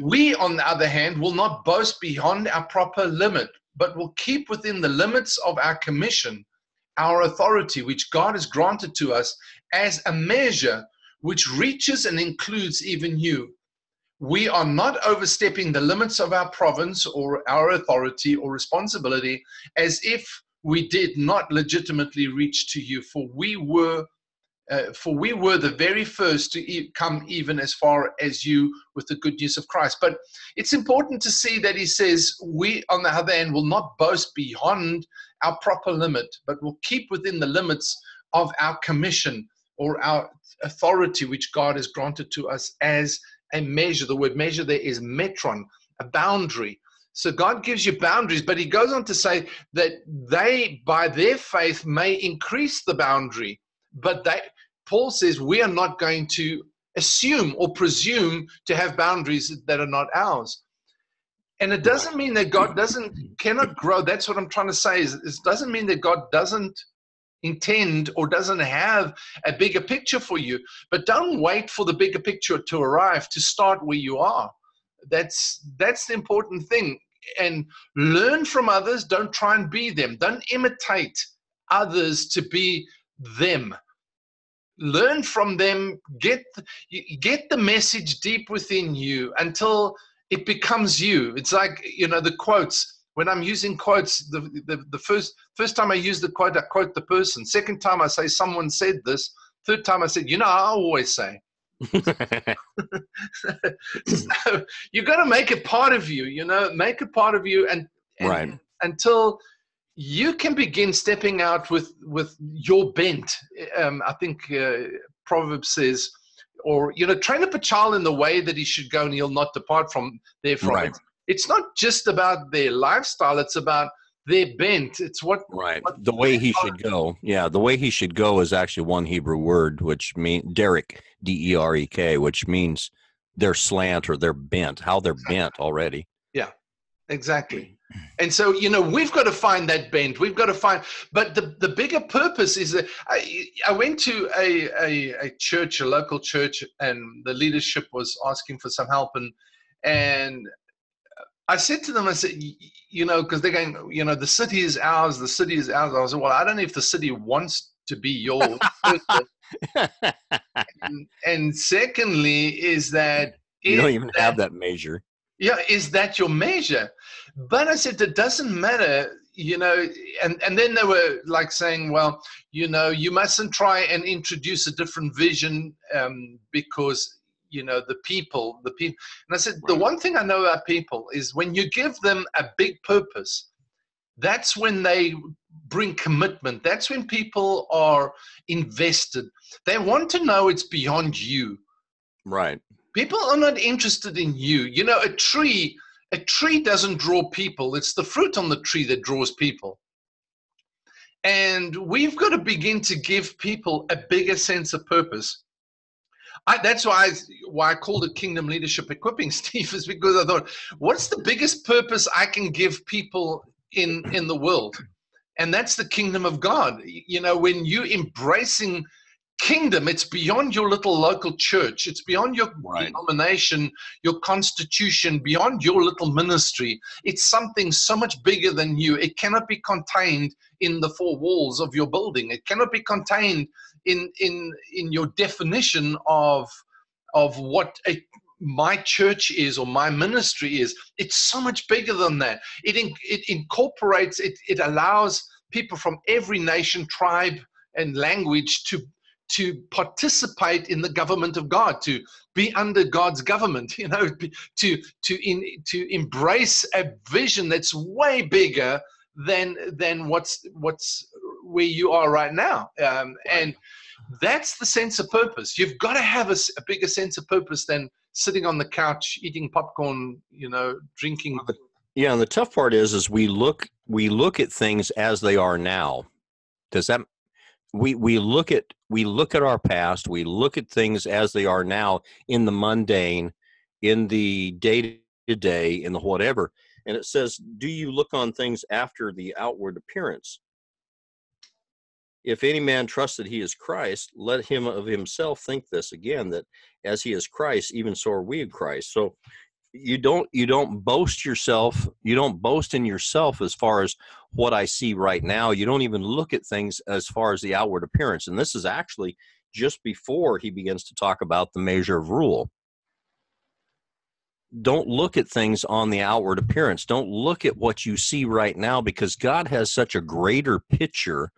we, on the other hand, will not boast beyond our proper limit, but will keep within the limits of our commission, our authority, which God has granted to us as a measure which reaches and includes even you. We are not overstepping the limits of our province or our authority or responsibility as if we did not legitimately reach to you, for we were. Uh, for we were the very first to e- come even as far as you with the good news of Christ. But it's important to see that he says, We, on the other hand, will not boast beyond our proper limit, but will keep within the limits of our commission or our authority, which God has granted to us as a measure. The word measure there is metron, a boundary. So God gives you boundaries, but he goes on to say that they, by their faith, may increase the boundary. But they, Paul says we are not going to assume or presume to have boundaries that are not ours. And it doesn't mean that God doesn't cannot grow. That's what I'm trying to say. Is it doesn't mean that God doesn't intend or doesn't have a bigger picture for you. But don't wait for the bigger picture to arrive to start where you are that's that's the important thing and learn from others don't try and be them. Don't imitate others to be them. Learn from them. Get get the message deep within you until it becomes you. It's like you know the quotes. When i'm using quotes the, the, the first first time i use the quote i quote the person. Second time i say someone said this. Third time i said you know i always say so you got to make it part of you, you know, make it part of you and, and right. until you can begin stepping out with with your bent. Um, I think uh, Proverbs says, or you know, train up a child in the way that he should go, and he'll not depart from therefrom. Right. It's not just about their lifestyle; it's about their bent. It's what Right. what The way he should go. Yeah, the way he should go is actually one Hebrew word, which means Derek, D E R E K, which means they're slant or they're bent. How they're bent already. Yeah, exactly. And so, you know, we've got to find that bent. We've got to find, but the, the bigger purpose is that I, I went to a, a, a church, a local church, and the leadership was asking for some help. And, and I said to them, I said, "Y- y- you know, because they're going, you know, the city is ours, the city is ours. I said, well, I don't know if the city wants to be yours. and, and secondly, is that you don't even that- have that measure. yeah is that your measure but i said it doesn't matter you know and and then they were like saying well you know you mustn't try and introduce a different vision um, because you know the people the people and i said the one thing i know about people is when you give them a big purpose that's when they bring commitment. That's when people are invested. They want to know it's beyond you. Right. people are not interested in you. You know a tree a tree doesn't draw people. It's the fruit on the tree that draws people. And we've got to begin to give people a bigger sense of purpose I, that's why I, why I called it kingdom leadership equipping steve is because i thought what's the biggest purpose i can give people in in the world? And that's the kingdom of god. You know when you embracing kingdom it's beyond your little local church. It's beyond your Right. denomination your constitution beyond your little ministry. It's something so much bigger than you. It cannot be contained in the four walls of your building. It cannot be contained in in in your definition of of what a my church is or my ministry is it's so much bigger than that. It in, it incorporates it it allows people from every nation tribe and language to to participate in the government of God, to be under God's government, you know, to to in to embrace a vision that's way bigger than than what's what's where you are right now, um, and that's the sense of purpose. You've got to have a bigger sense of purpose than sitting on the couch eating popcorn, you know, drinking. Yeah, and the tough part is is we look we look at things as they are now. Does that we we look at we look at our past, we look at things as they are now in the mundane, in the day to day, in the whatever. And it says, Do you look on things after the outward appearance? If any man trusts that he is Christ, let him of himself think this again, that as he is Christ, even so are we in Christ. So you don't you don't boast yourself you don't boast in yourself as far as what i see right now. You don't even look at things as far as the outward appearance. And this is actually just before he begins to talk about the measure of rule. Don't look at things on the outward appearance. Don't look at what you see right now because god has such a greater picture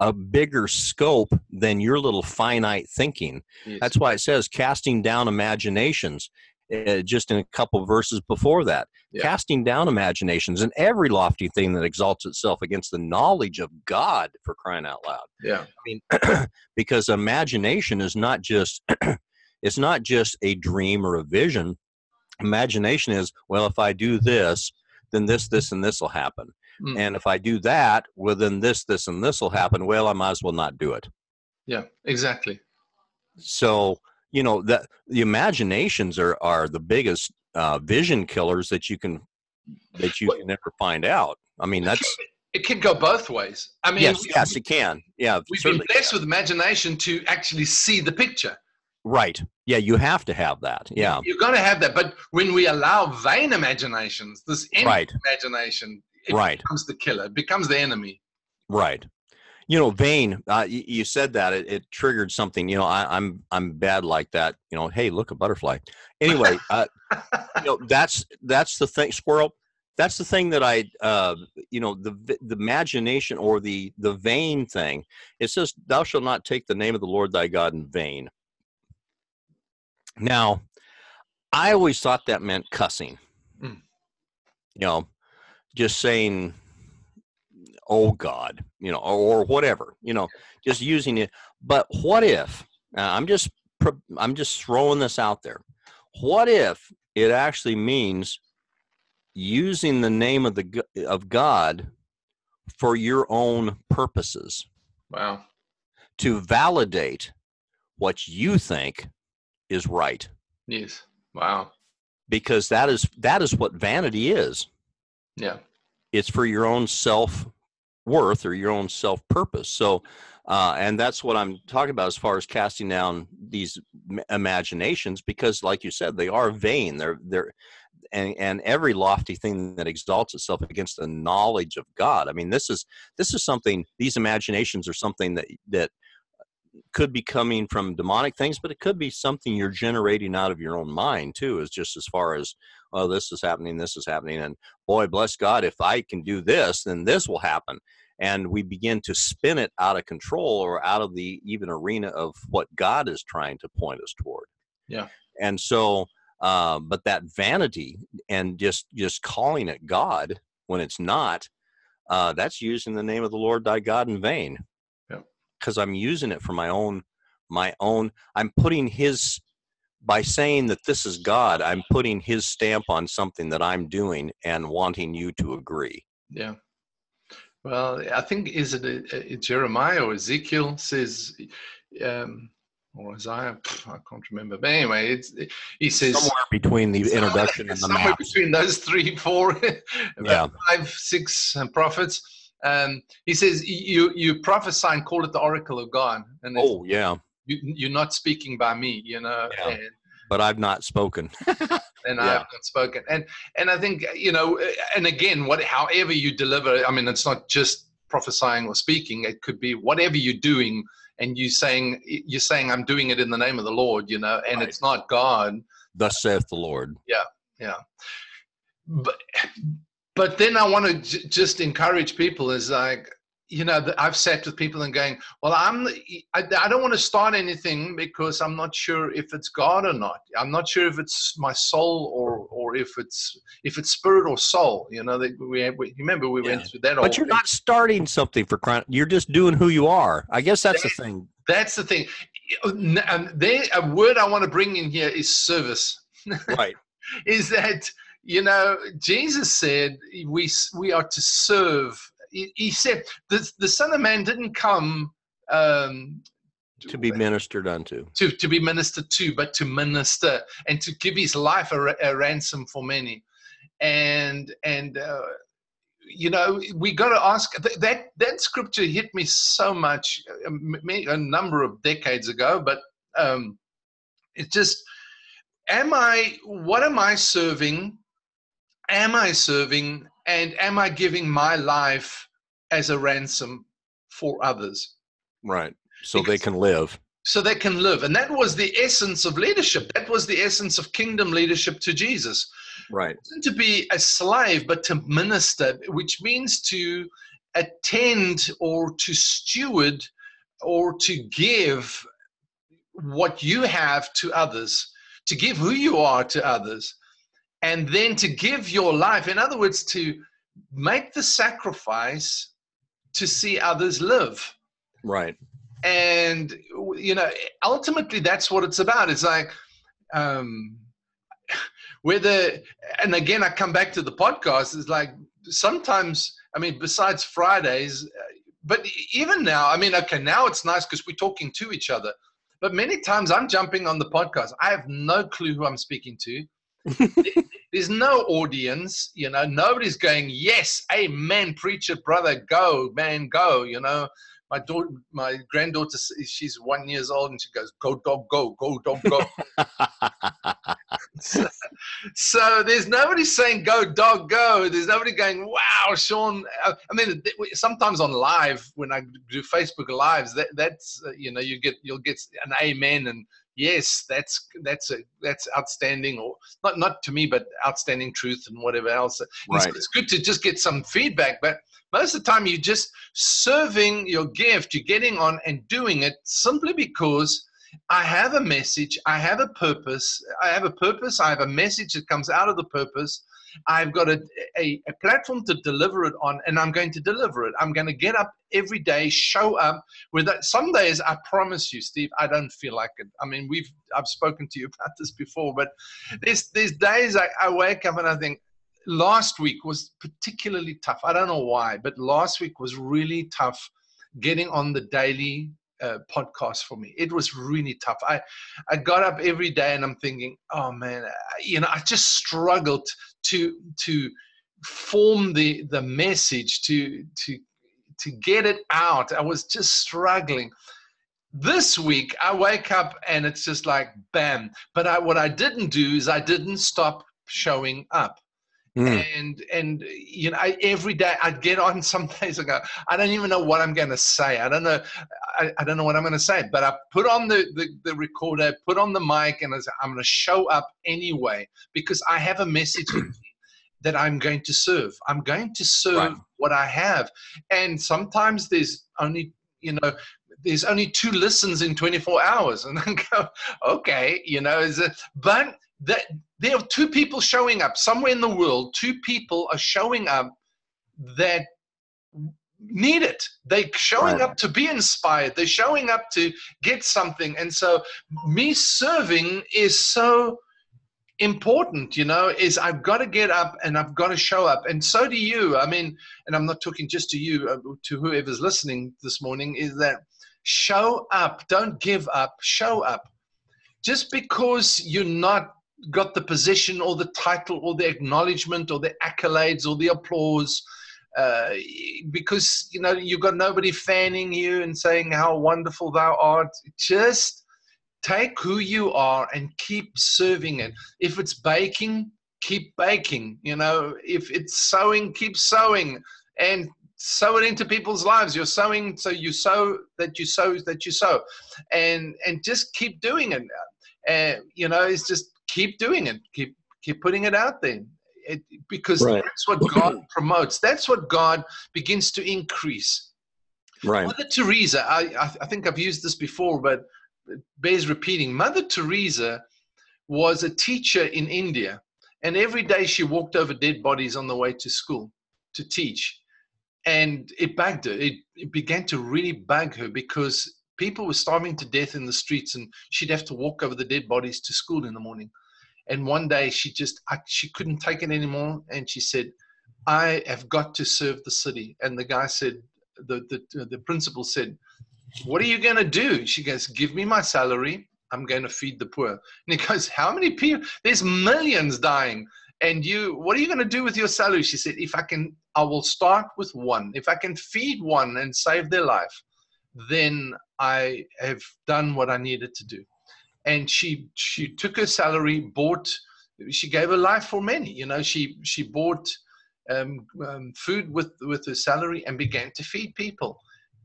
a bigger scope than your little finite thinking Yes. that's why it says casting down imaginations uh, just in a couple verses before that. Yeah. Casting down imaginations and every lofty thing that exalts itself against the knowledge of God for crying out loud. yeah, I mean, because imagination is not just it's not just a dream or a vision. Imagination is, well, if I do this, then this, this, and this will happen. Mm. And if I do that, well, then this, this, and this will happen. Well, I might as well not do it. yeah, exactly. so you know that the imaginations are are the biggest uh, vision killers that you can that you Well- can ever find out i mean that's It can go both ways. I mean, yes we- yes it can yeah we've been blessed can. with imagination to actually see the picture. right yeah you have to have that yeah You've got to have that. But when we allow vain imaginations, this empty right imagination, right becomes the killer. It becomes the enemy. right you know vain uh, you, you said that it, it triggered something you know I, i'm i'm bad like that you know hey look a butterfly anyway uh, you know that's that's the thing squirrel that's the thing that i uh you know the the imagination or the the vain thing it says thou shalt not take the name of the lord thy god in vain now i always thought that meant cussing Mm. you know just saying oh God, you know, or, or whatever, you know, just using it. But what if? Uh, I'm just I'm just throwing this out there. What if it actually means using the name of the of God for your own purposes? Wow. To validate what you think is right. Yes. Wow. Because that is that is what vanity is. Yeah. It's for your own self worth or your own self purpose. So, uh, and that's what I'm talking about as far as casting down these imaginations, because, like you said, they are vain. They're they're and, and every lofty thing that exalts itself against the knowledge of God. I mean, this is this is something. These imaginations are something that that could be coming from demonic things, but it could be something you're generating out of your own mind too. Is just as far as oh, this is happening, this is happening, and boy, bless God, if I can do this, then this will happen. And we begin to spin it out of control or out of the even arena of what God is trying to point us toward. Yeah. And so, uh, but that vanity and just just calling it God when it's not, uh, that's using the name of the Lord thy God in vain because I'm using it for my own my own I'm putting his by saying that this is God, I'm putting his stamp on something that I'm doing and wanting you to agree. Yeah. Well, I think is it uh, Jeremiah or Ezekiel says, um, or Isaiah, I can't remember. But anyway, it's, he says somewhere between the introduction and the somewhere maps. between those three, four, yeah. five, six uh, prophets um, he says you you prophesy and call it the oracle of God. And oh yeah, you, are not speaking by me, you know. Yeah. And, but I've not spoken. and yeah. I have not spoken. And and I think you know, and again, what however you deliver, I mean, it's not just prophesying or speaking. It could be whatever you're doing, and you saying you're saying I'm doing it in the name of the Lord, you know, and right. it's not God. Thus saith the Lord. Yeah, yeah. But but then I want to j- just encourage people is like, you know, I've sat with people and going, well, I'm, I, I don't want to start anything because I'm not sure if it's God or not. I'm not sure if it's my soul or, or if it's, if it's spirit or soul. You know, that we, we remember we yeah. went through that. But you're thing. not starting something for crying. You're just doing who you are. I guess that's that, the thing. That's the thing. And there, a word I want to bring in here is service. Right. is that you know, Jesus said we we are to serve. He, he said the the Son of Man didn't come um, to be ministered unto, to to be ministered to, but to minister and to give His life a, a ransom for many. And and uh, you know we got to ask that that scripture hit me so much a, uh, a number of decades ago, but um, it just am I what am I serving am I serving and am I giving my life as a ransom for others? Right. So because, they can live. So they can live. And that was the essence of leadership. That was the essence of kingdom leadership to Jesus. Right. To be a slave, but to minister, which means to attend or to steward or to give what you have to others, to give who you are to others and then to give your life in other words to make the sacrifice to see others live. Right. And you know ultimately that's what it's about. It's like um whether and again i come back to the podcast it's like sometimes i mean besides fridays but even now i mean okay now it's nice because we're talking to each other but many times i'm jumping on the podcast. I have no clue who i'm speaking to there's no audience, you know, nobody's going, yes, amen, preacher, brother, go, man, go, you know. My daughter, my granddaughter, she's one years old, and she goes, "Go dog, go, go dog, go." so, so, there's nobody saying "Go dog, go." There's nobody going, "Wow, Sean." Uh, I mean, sometimes on live when I do Facebook lives, that that's uh, you know you get you'll get an amen and yes, that's that's a that's outstanding, or not not to me, but outstanding truth and whatever else. Right. It's, it's good to just get some feedback, but most of the time you're just serving your gift, you're getting on and doing it simply because I have a message, I have a purpose, I have a purpose, I have a message that comes out of the purpose, I've got a, a, a platform to deliver it on, and I'm going to deliver it. I'm going to get up every day, show up. With that, some days, I promise you, Steve, I don't feel like it. I mean, we've I've spoken to you about this before, but there's there's days I, I wake up and I think, last week was particularly tough. I don't know why, but last week was really tough getting on the daily uh, podcast for me. It was really tough. I, I got up every day and I'm thinking, oh man, you know, I just struggled to to form the the message to to to get it out. I was just struggling. This week I wake up and it's just like bam. But I, what I didn't do is I didn't stop showing up. Mm. And and you know, I, every day I'd get on. Some days I go, I don't even know what I'm going to say. I don't know, I, I don't know what I'm going to say. But I put on the, the the recorder, put on the mic, and I say, I'm going to show up anyway because I have a message that I'm going to serve. I'm going to serve right. what I have, and sometimes there's only you know there's only two listens in 24 hours and then go okay you know is it but that there are two people showing up somewhere in the world. Two people are showing up that need it. They're showing right. up to be inspired. They're showing up to get something. And so me serving is so important you know is i've got to get up and i've got to show up. And so do you. I mean and i'm not talking just to you uh, to whoever's listening this morning is that show up. Don't give up. Show up. Just because you're not got the position or the title or the acknowledgement or the accolades or the applause uh, because you know you've got nobody fanning you and saying how wonderful thou art. Just take who you are and keep serving it. If it's baking keep baking you know. If it's sowing keep sowing and sow it into people's lives. You're sowing so you sow that you sow that you sow. And and just keep doing it. And you know it's just keep doing it keep keep putting it out there. It, because right. that's what god promotes. That's what god begins to increase. Right. Mother teresa I, I think i've used this before but it bears repeating. Mother teresa was a teacher in india and every day she walked over dead bodies on the way to school to teach. And it bugged her. It, it began to really bug her because people were starving to death in the streets and she'd have to walk over the dead bodies to school in the morning. And one day she just I, she couldn't take it anymore and she said i have got to serve the city. And the guy said the the, the principal said what are you going to do? She goes give me my salary. I'm going to feed the poor. And he goes how many people there's millions dying. And you what are you going to do with your salary? She said if i can i will start with one. If i can feed one and save their life then I have done what I needed to do. And she she took her salary, bought, she gave her life for many. You know, she she bought um, um, food with with her salary and began to feed people.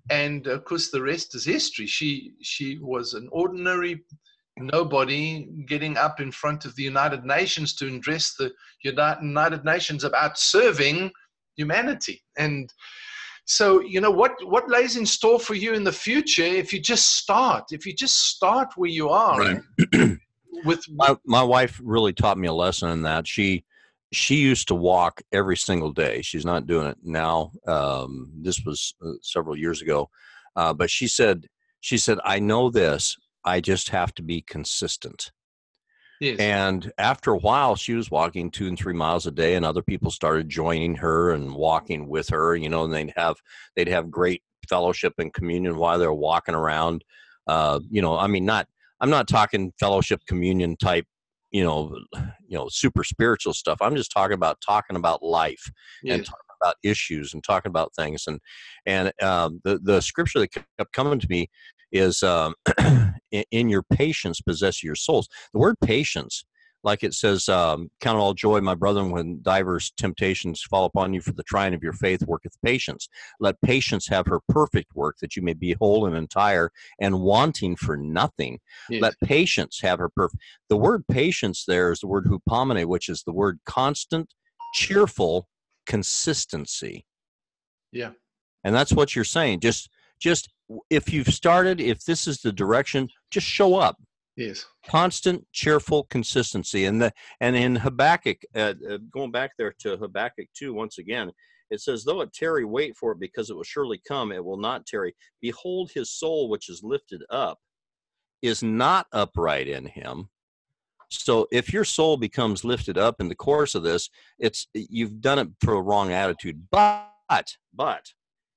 And of course, the rest is history. She she was an ordinary nobody getting up in front of the United Nations to address the United Nations about serving humanity. And so you know what what lays in store for you in the future if you just start if you just start where you are right. with my, my wife really taught me a lesson in that. She she used to walk every single day. She's not doing it now. Um, this was uh, several years ago. Uh, but she said she said i know this. I just have to be consistent Yes. And after a while, she was walking two and three miles a day, and other people started joining her and walking with her. You know, and they'd have they'd have great fellowship and communion while they're walking around. Uh, you know, I mean, not I'm not talking fellowship communion type, you know, you know, super spiritual stuff. I'm just talking about talking about life yes. and talking about issues and talking about things. And and um, the the scripture that kept coming to me is um, in your patience possess your souls. The word patience, like it says, um, count all joy, my brethren, when divers temptations fall upon you for the trying of your faith worketh patience. Let patience have her perfect work, that you may be whole and entire and wanting for nothing. Yes. Let patience have her perfect. The word patience there is the word hupomene, which is the word constant, cheerful consistency. Yeah. And that's what you're saying. Just just if you've started, if this is the direction, just show up. Yes. Constant, cheerful consistency. And the and in Habakkuk, uh, uh, going back there to Habakkuk two once again, it says, "Though it tarry, wait for it, because it will surely come. It will not tarry. Behold, his soul, which is lifted up, is not upright in him." So if your soul becomes lifted up in the course of this, it's you've done it for a wrong attitude. But but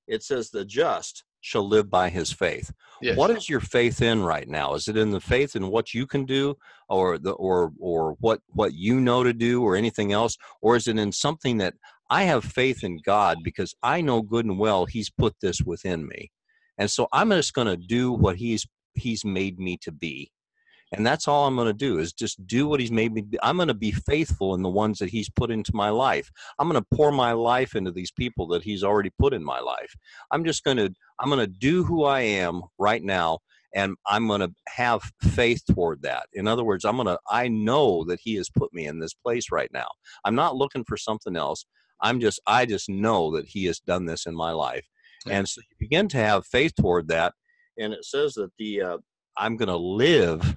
it says the just shall live by his faith. Yes. What is your faith in right now? Is it in the faith in what you can do or the or or what what you know to do or anything else or is it in something that I have faith in God because I know good and well he's put this within me. And so I'm just going to do what he's he's made me to be and that's all i'm going to do is just do what he's made me do. i'm going to be faithful in the ones that he's put into my life. I'm going to pour my life into these people that he's already put in my life. I'm just going to i'm going to do who i am right now and i'm going to have faith toward that. In other words i'm going to i know that he has put me in this place right now. I'm not looking for something else. I'm just i just know that he has done this in my life. And so you begin to have faith toward that and it says that the uh, i'm going to live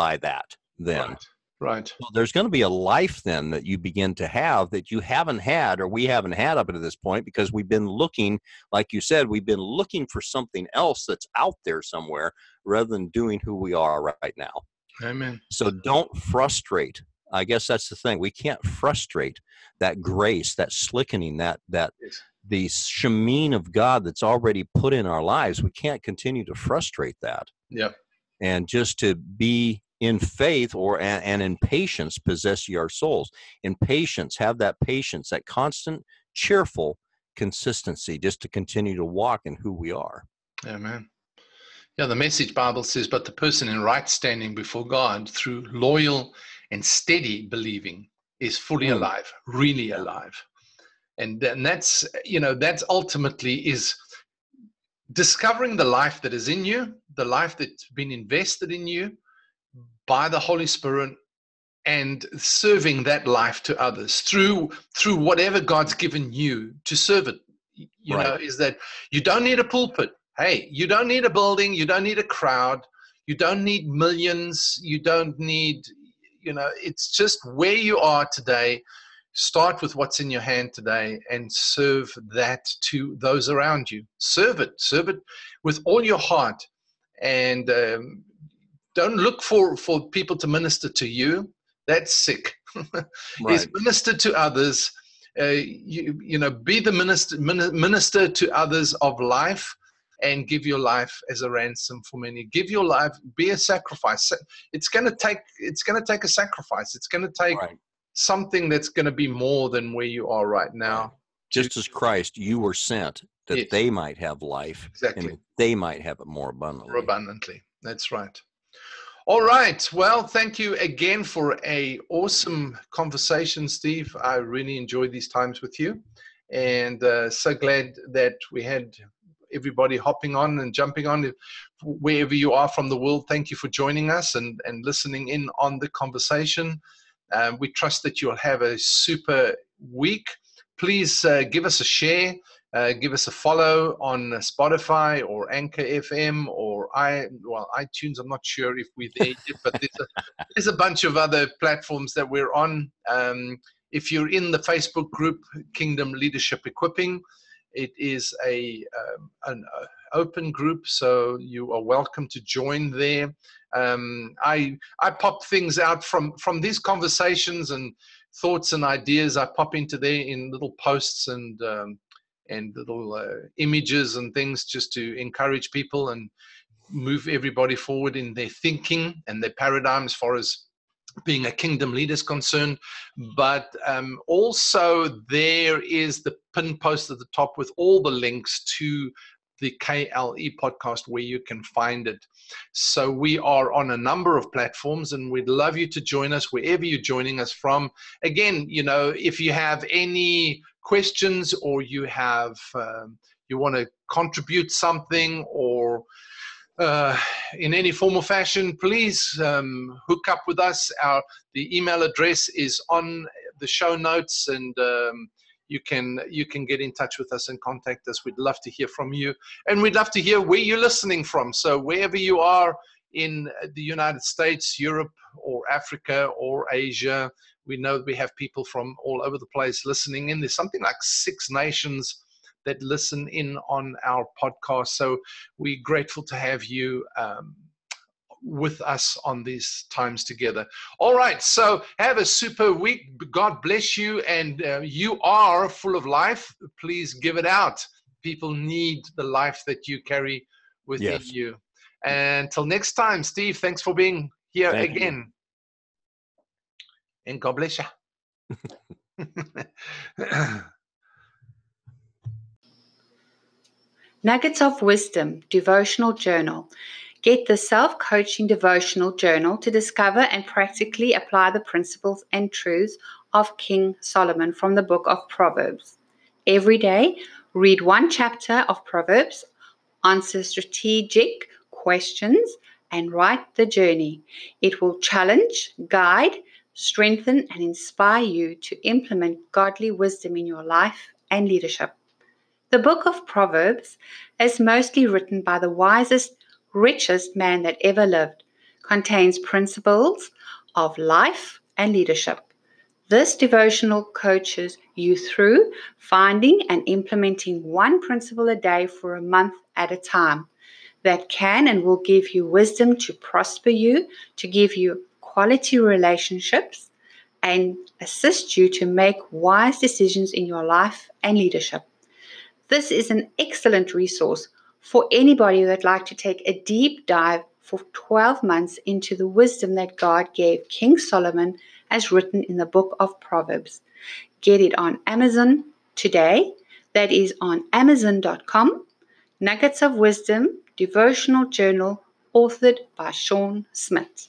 by that then. Right. Right. So there's going to be a life then that you begin to have that you haven't had or we haven't had up to this point because we've been looking, like you said, we've been looking for something else that's out there somewhere rather than doing who we are right now. Amen. So don't frustrate. I guess that's the thing. We can't frustrate that grace, that quickening, that that yes. the shemeen of God that's already put in our lives. We can't continue to frustrate that. Yeah and just to be in faith or and in patience possess your souls. In patience have that patience that constant cheerful consistency just to continue to walk in who we are. Amen. Yeah the message bible says but the person in right standing before god through loyal and steady believing is fully mm. alive really alive. And, and that's you know that's ultimately is discovering the life that is in you, the life that's been invested in you by the Holy Spirit, and serving that life to others through through whatever God's given you to serve it. You right. know, is that you don't need a pulpit. Hey, you don't need a building. You don't need a crowd. You don't need millions. You don't need, you know, it's just where you are today start with what's in your hand today and serve that to those around you serve it serve it with all your heart and um, don't look for for people to minister to you that's sick right. is minister to others uh, you, you know be the minister minister to others of life and give your life as a ransom for many give your life be a sacrifice it's going to take it's going to take a sacrifice it's going to take right something that's going to be more than where you are right now. Just as Christ, you were sent that yes. they might have life exactly. and they might have it more abundantly. More abundantly. That's right. All right. Well, thank you again for a awesome conversation, Steve. I really enjoyed these times with you, and uh, so glad that we had everybody hopping on and jumping on wherever you are from the world. Thank you for joining us and and listening in on the conversation. Um, we trust that you'll have a super week. Please uh, give us a share. Uh, give us a follow on Spotify or Anchor FM or i well iTunes. I'm not sure if we're there yet, but there's a, there's a bunch of other platforms that we're on. Um, if you're in the Facebook group Kingdom Leadership Equipping, it is a um, an uh, open group, so you are welcome to join there. Um, I I pop things out from from these conversations and thoughts and ideas. I pop into there in little posts and um, and little uh, images and things just to encourage people and move everybody forward in their thinking and their paradigm as far as being a kingdom leader is concerned. But um, also, there is the pin post at the top with all the links to the KLE podcast where you can find it. So we are on a number of platforms and we'd love you to join us wherever you're joining us from. Again, you know, if you have any questions or you have um, you want to contribute something or uh, in any form or fashion, please um, hook up with us. Our the email address is on the show notes, and um, you can you can get in touch with us and contact us. We'd love to hear from you, and we'd love to hear where you're listening from. So wherever you are in the United States, Europe, or Africa, or Asia. We know that we have people from all over the place listening in. There's something like six nations that listen in on our podcast. So we're grateful to have you. Um, with us on these times together. All right, so have a super week. God bless you, and uh, you are full of life. Please give it out. People need the life that you carry within yes. you. And until next time, Steve, thanks for being here Thank again. You. Bless you. Nuggets of Wisdom Devotional Journal. Get the self coaching devotional journal to discover and practically apply the principles and truths of King Solomon from the book of Proverbs. Every day, read one chapter of Proverbs, answer strategic questions, and write the journey. It will challenge, guide, strengthen, and inspire you to implement godly wisdom in your life and leadership. The book of Proverbs is mostly written by the wisest richest man that ever lived, contains principles of life and leadership. This devotional coaches you through finding and implementing one principle a day for a month at a time that can and will give you wisdom to prosper you, to give you quality relationships, and assist you to make wise decisions in your life and leadership. This is an excellent resource for anybody that'd like to take a deep dive for 12 months into the wisdom that God gave King Solomon as written in the book of Proverbs. Get it on Amazon today. That is on Amazon.com. Nuggets of Wisdom Devotional Journal, authored by Sean Smith.